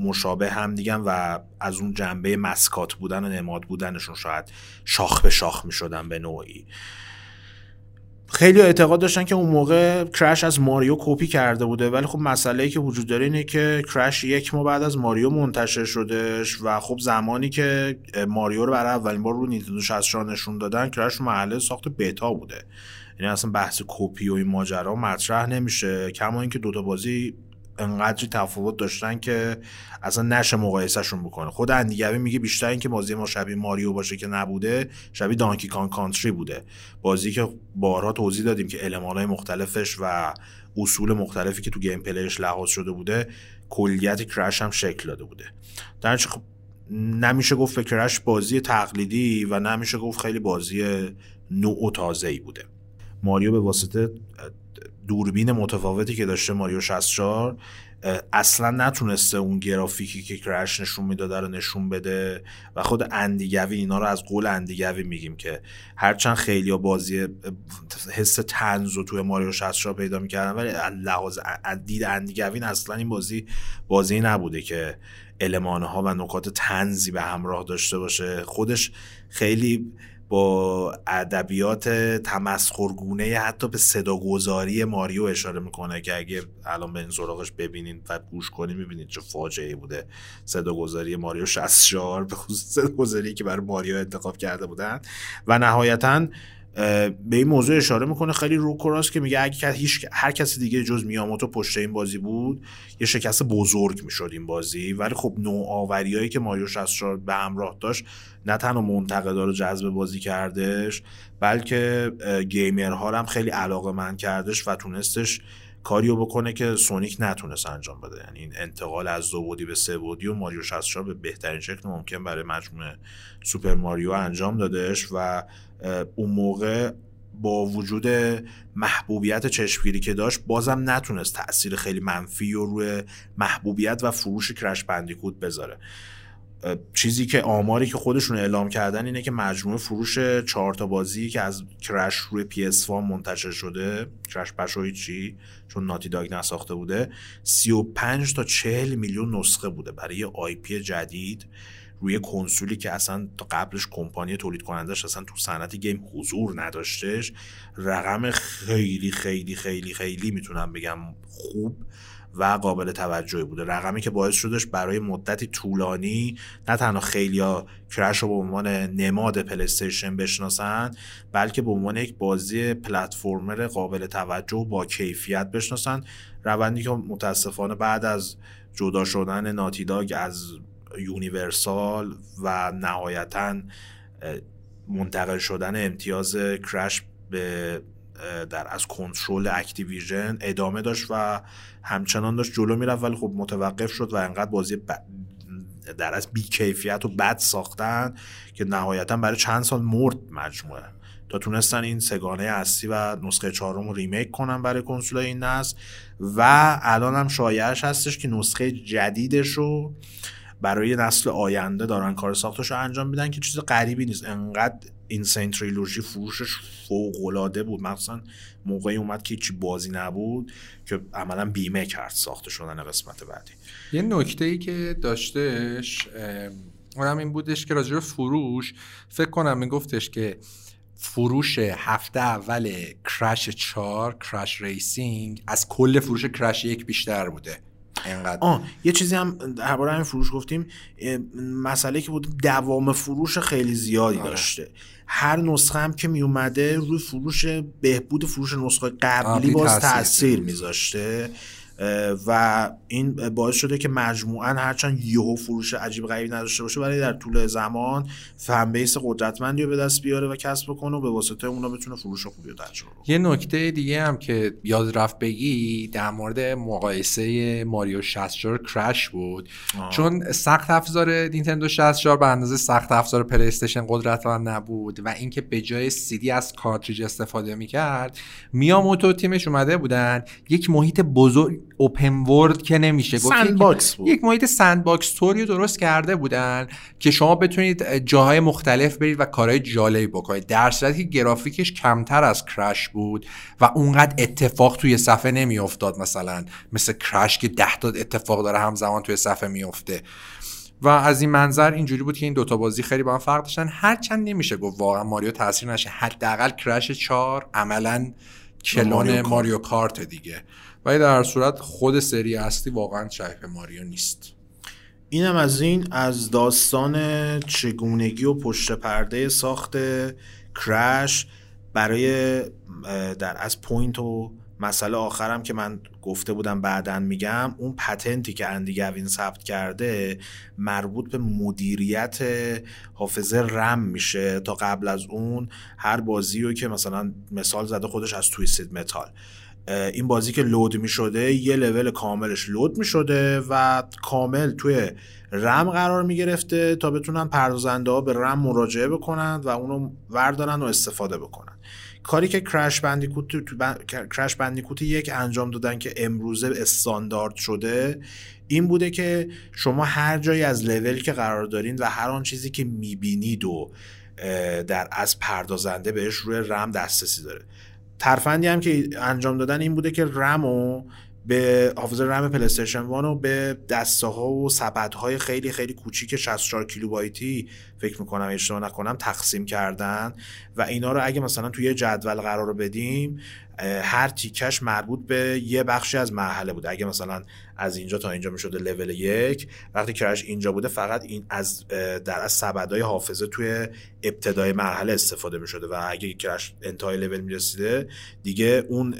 مشابه همدیگه و از اون جنبه مسکات بودن و نماد بودنشون شاید شاخ به شاخ می شدن به نوعی. خیلی اعتقاد داشتن که اون موقع کرش از ماریو کپی کرده بوده ولی خب مسئله ای که وجود داره اینه که کرش یک ماه بعد از ماریو منتشر شدهش و خب زمانی که ماریو رو برای اولین بار رو نینتندو 64 نشون دادن کرش محله ساخت بتا بوده. یعنی اصلا بحث کپی و این ماجرا مطرح نمیشه. کما اینکه دوتا بازی انقدری تفاوت داشتن که اصلا نشه مقایسهشون بکنه. خود اندی گوین میگه بیشتر اینکه بازی ما شبیه ماریو باشه که نبوده شبیه Donkey Kong Country بوده. بازی که بارها توضیح دادیم که المانهای مختلفش و اصول مختلفی که تو gameplay ش لحاظ شده بوده کلیت Crash هم شکل داده بوده. در خب نمیشه گفت به Crash بازی تقلیدی و نمیشه گفت خیلی بازی نوع تازه ای بوده. ماریو به واسطه دوربین متفاوتی که داشته ماریو 64 اصلا نتونسته اون گرافیکی که کرش نشون می‌داده رو نشون بده و خود اندیگوی اینا رو از قول اندیگوی میگیم که هرچند خیلی بازی حس تنز رو توی ماریو 64 پیدا می‌کردن ولی لحاظ دید اندیگوین اصلا این بازی بازی نبوده که المانها و نکات تنزی به همراه داشته باشه. خودش خیلی با ادبیات تمسخرگونه حتی به صداگذاری ماریو اشاره می‌کنه که اگه الان به این سراغش ببینین و گوش کنین می‌بینید چه فاجعه بوده. صداگذاری ماریو 64 به خصوص صداگذاری که برای ماریو انتخاب کرده بودن. و نهایتا به این موضوع اشاره می‌کنه. خیلی رو کراس که میگه اگه هیچ هر کسی دیگه جز میاموتو پشت این بازی بود یه شکست بزرگ می‌شد این بازی. ولی خب نوآوریایی که ماریو 64 به همراه داشت نه تنها منتقدا رو جذب بازی کردش بلکه گیمرها هم خیلی علاقه من کردش و تونستش کاریو بکنه که سونیک نتونست انجام بده. یعنی این انتقال از دو بودی به سه بودی و ماریو 64 به بهترین شکل ممکن برای مجموعه سوپر ماریو انجام دادش و اون موقع با وجود محبوبیت چشمگیری که داشت بازم نتونست تاثیر خیلی منفی و روی محبوبیت و فروش کرش بندیکوت بذاره. چیزی که آماری که خودشون اعلام کردن اینه که مجموعه فروش چهار تا بازی که از Crash روی PS منتشر شده Crash Bash و چی چون Naughty Dog نساخته بوده 35 تا 40 میلیون نسخه بوده برای IP جدید روی کنسولی که اصلا تا قبلش کمپانی تولید کنندش اصلا تو صنعت game حضور نداشتش رقم خیلی خیلی خیلی خیلی می‌تونم بگم خوب. و قابل توجهی بوده. رقمی که باعث شدش برای مدتی طولانی نه تنها خیلیا Crash رو به عنوان نماد PlayStation بشناسن بلکه به عنوان یک بازی platformer قابل توجه و با کیفیت بشناسن. روندی که متاسفانه بعد از جدا شدن Naughty Dog از Universal و نهایتا منتقل شدن امتیاز Crash به در از کنترل Activision ادامه داشت و همچنان داشت جلو می‌رفت ولی خب متوقف شد و انقدر بازی در از بی کیفیت و بد ساختن که نهایتا برای چند سال مرد مجموعه. تا تونستن این سه‌گانه اصلی و نسخه چهارم رو remake کنن برای کنسول این نسل و الان هم شایعش هستش که نسخه جدیدش رو برای نسل آینده دارن کار ساختش رو انجام میدن که چیز غریبی نیست. انقدر N. Sane Trilogy فروشش فوق العاده بود. مثلا موقعی اومد که چی بازی نبود که عملا بیمه کرد ساخته شدن قسمت بعدی. یه نکته ای که داشتش اونم این بودش که راجع فروش فکر کنم میگفتش که فروش هفته اول Crash 4 Crash Racing از کل فروش Crash یک بیشتر بوده. اینقدر آه یه چیزی هم درباره همین فروش گفتیم مسئله که بود دوام فروش خیلی زیادی آره. داشته. هر نسخه هم که می اومده روی فروش بهبود فروش نسخه قبلی باز تاثیر میذاشته. و این باعث شده که مجموعا هرچند یهو فروش عجیب غریبی نداشته باشه ولی در طول زمان فهم بیس قدرتمندی رو به دست بیاره و کسب بکنه و به واسطه اونا بتونه فروش خوبی رو تجربه یه نکته دیگه هم که یاد رفت بگی در مورد مقایسه ماریو 64 کرش بود. آه. چون سخت افزار نینتندو 64 به اندازه سخت افزار پلی استیشن قدرتمند نبود و اینکه به جای سیدی از کارتریج استفاده می‌کرد میاموتو تیمش اومده بودن. یک محیط بزرگ open world که نمیشه. sandbox بود. یک محیط sandbox طوری درست کرده بودن که شما بتونید جاهای مختلف برید و کارهای جالبی بکنید. در صورتی که گرافیکش کمتر از کرش بود و اونقدر اتفاق توی صفحه نمیافتاد مثلا. مثل کرش که ده تا اتفاق داره همزمان توی صفحه میفته و از این منظر اینجوری بود که این دوتا بازی خیلی با هم فرق داشتن. هرچند نمیشه گفت واقعا ماریو تاثیر نشه. حداقل کرش 4 عملا کلون ماریو کارت دیگه. ولی در صورت خود سری اصلی واقعا شبیه ماریو نیست. اینم از این از داستان چگونگی و پشت پرده ساخت کرش برای there's a point و مسئله آخرم که من گفته بودم بعدا میگم اون patent ی که اندی گوین ثبت کرده مربوط به مدیریت حافظه رم میشه تا قبل از اون هر بازی رو که مثلا مثال زده خودش از Twisted Metal. این بازی که load می شده یه لول کاملش load می شده و کامل توی رم قرار می گرفته تا بتونن پردازنده ها به رم مراجعه بکنن و اونو وردارن و استفاده بکنن. کاری که کرش بندیکوت کرش بندیکوت یک انجام دادن که امروزه استاندارد شده این بوده که شما هر جایی از لول که قرار دارین و هر آن چیزی که می‌بینید و در از پردازنده بهش روی رم دسترسی داره. ترفندی هم که انجام دادن این بوده که رمو به حافظه رم پلیستیشن 1 و به دسته ها و سبد های خیلی خیلی کوچیک 64 کیلوبایتی فکر می‌کنم اشتباه نکنم تقسیم کردن و اینا رو اگه مثلا توی جدول قرار بدیم هر تیکش مربوط به یه بخشی از مرحله بوده. اگه مثلا از اینجا تا اینجا می‌شده لول یک وقتی کرش اینجا بوده فقط این از در از سبدای حافظه توی ابتدای مرحله استفاده می‌شده و اگه کرش انتهای لول می‌رسیده دیگه اون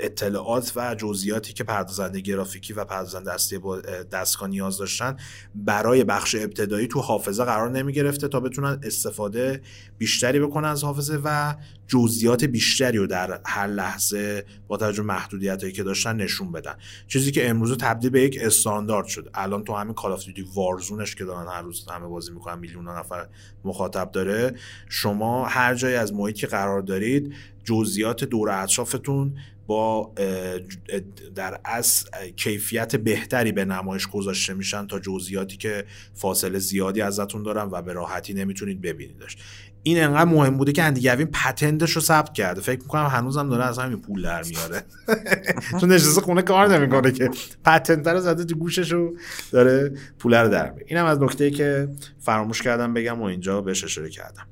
اطلاعات و جزئیاتی که پردازنده گرافیکی و پردازنده اصلی با دستگاه نیاز داشتن برای بخش ابتدایی تو حافظه قرار نمی گرفته تا بتونن استفاده بیشتری بکنن از حافظه و جزئیات بیشتری رو در هر لحظه با توجه محدودیت هایی که داشتن نشون بدن. چیزی که امروز تبدیل به یک استاندارد شد. الان تو همین کال اف وارزونش که دارن هر روز همه بازی می‌کنن میلیون نفر مخاطب داره. شما هر جایی از محیطی قرار دارید جزئیات دور اطرافتون با در از کیفیت بهتری به نمایش گذاشته میشن تا جزئیاتی که فاصله زیادی ازتون دارن و به راحتی نمی‌تونید ببینیدش. این انقدر مهم بوده که اندیگوین پتنتش رو ثبت کرده. فکر می‌کنم هنوزم داره از همین پول در میاره. چون نشسته خونه کار نمی‌کنه که. پتنت رو زده تو گوشش رو داره پول رو در میاره اینم از نکته که فراموش کردم بگم و اینجا بهش اشاره کردم.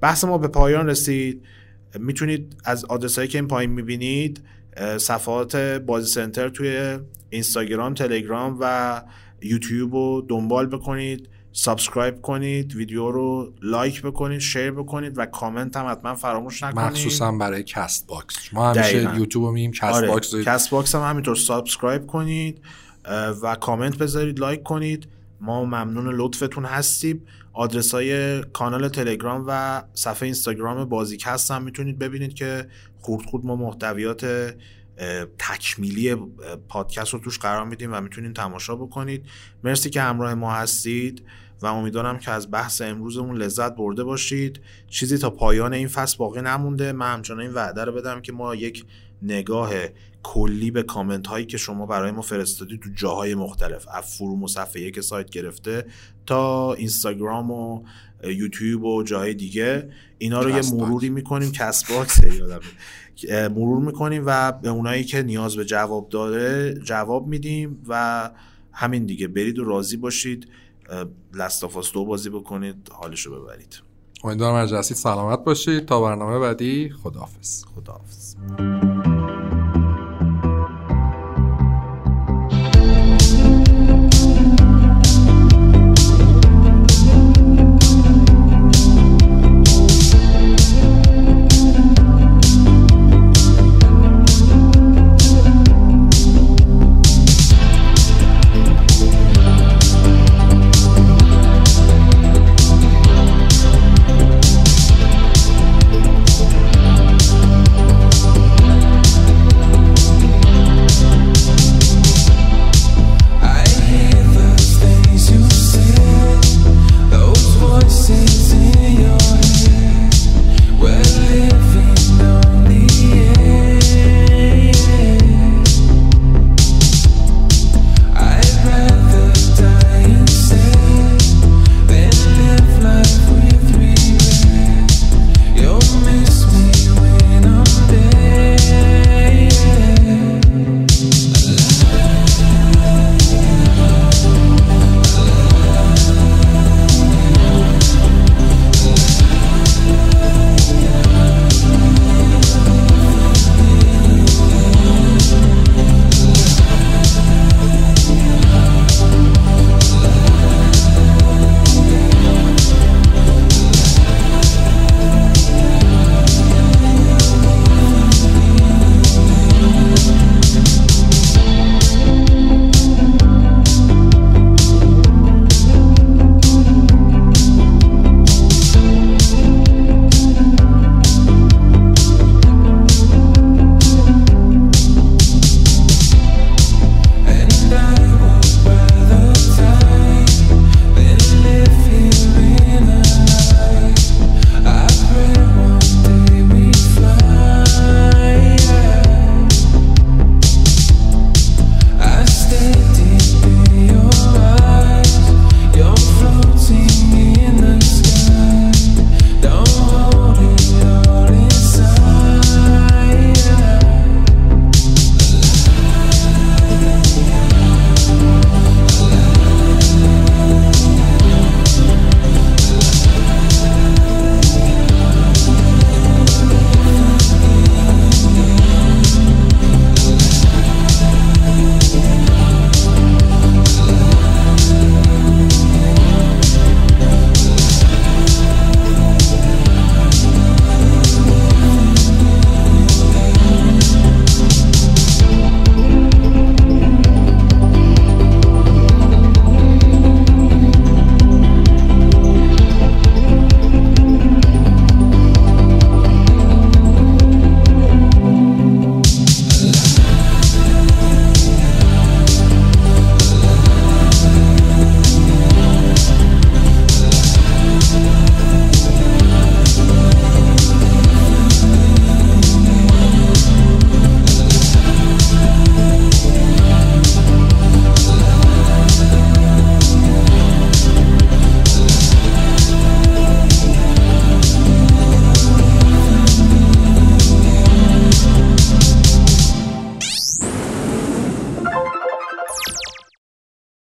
بحث ما به پایان رسید. می‌تونید از آدرس هایی که این پایین می‌بینید صفحات بازی سنتر توی اینستاگرام تلگرام و یوتیوب رو دنبال بکنید subscribe کنید ویدیو رو لایک بکنید share بکنید و کامنت هم حتما فراموش نکنید. مخصوصا برای Castbox. ما همیشه یوتیوب رو میگیم کست آره. باکس. Castbox هم همینطور. subscribe کنید و کامنت بذارید لایک کنید. ما ممنون لطفتون هستیم. آدرس های کانال تلگرام و صفحه اینستاگرام بازیکست هم می‌تونید ببینید که خورد خورد ما محتویات تکمیلی پادکست رو توش قرار میدیم و می‌تونید تماشا بکنید. مرسی که همراه ما هستید و امیدوارم که از بحث امروزمون لذت برده باشید. چیزی تا پایان این فصل باقی نمونده. من همچنان این وعده رو بدم که ما یک نگاه کلی به کامنت هایی که شما برای ما فرستادید تو جاهای مختلف. از فروم و صفحه یک سایت گرفته تا اینستاگرام و یوتیوب و جاهای دیگه. اینا رو یه مروری می‌کنیم. Castbox یادم مرور می‌کنیم و به اونایی که نیاز به جواب داره جواب میدیم و همین دیگه. برید و راضی باشید. Last of Us دو بازی بکنید. حالشو ببرید. امیدوارم از سلامت باشید. تا برنامه بعدی خداحافظ. خداحافظ.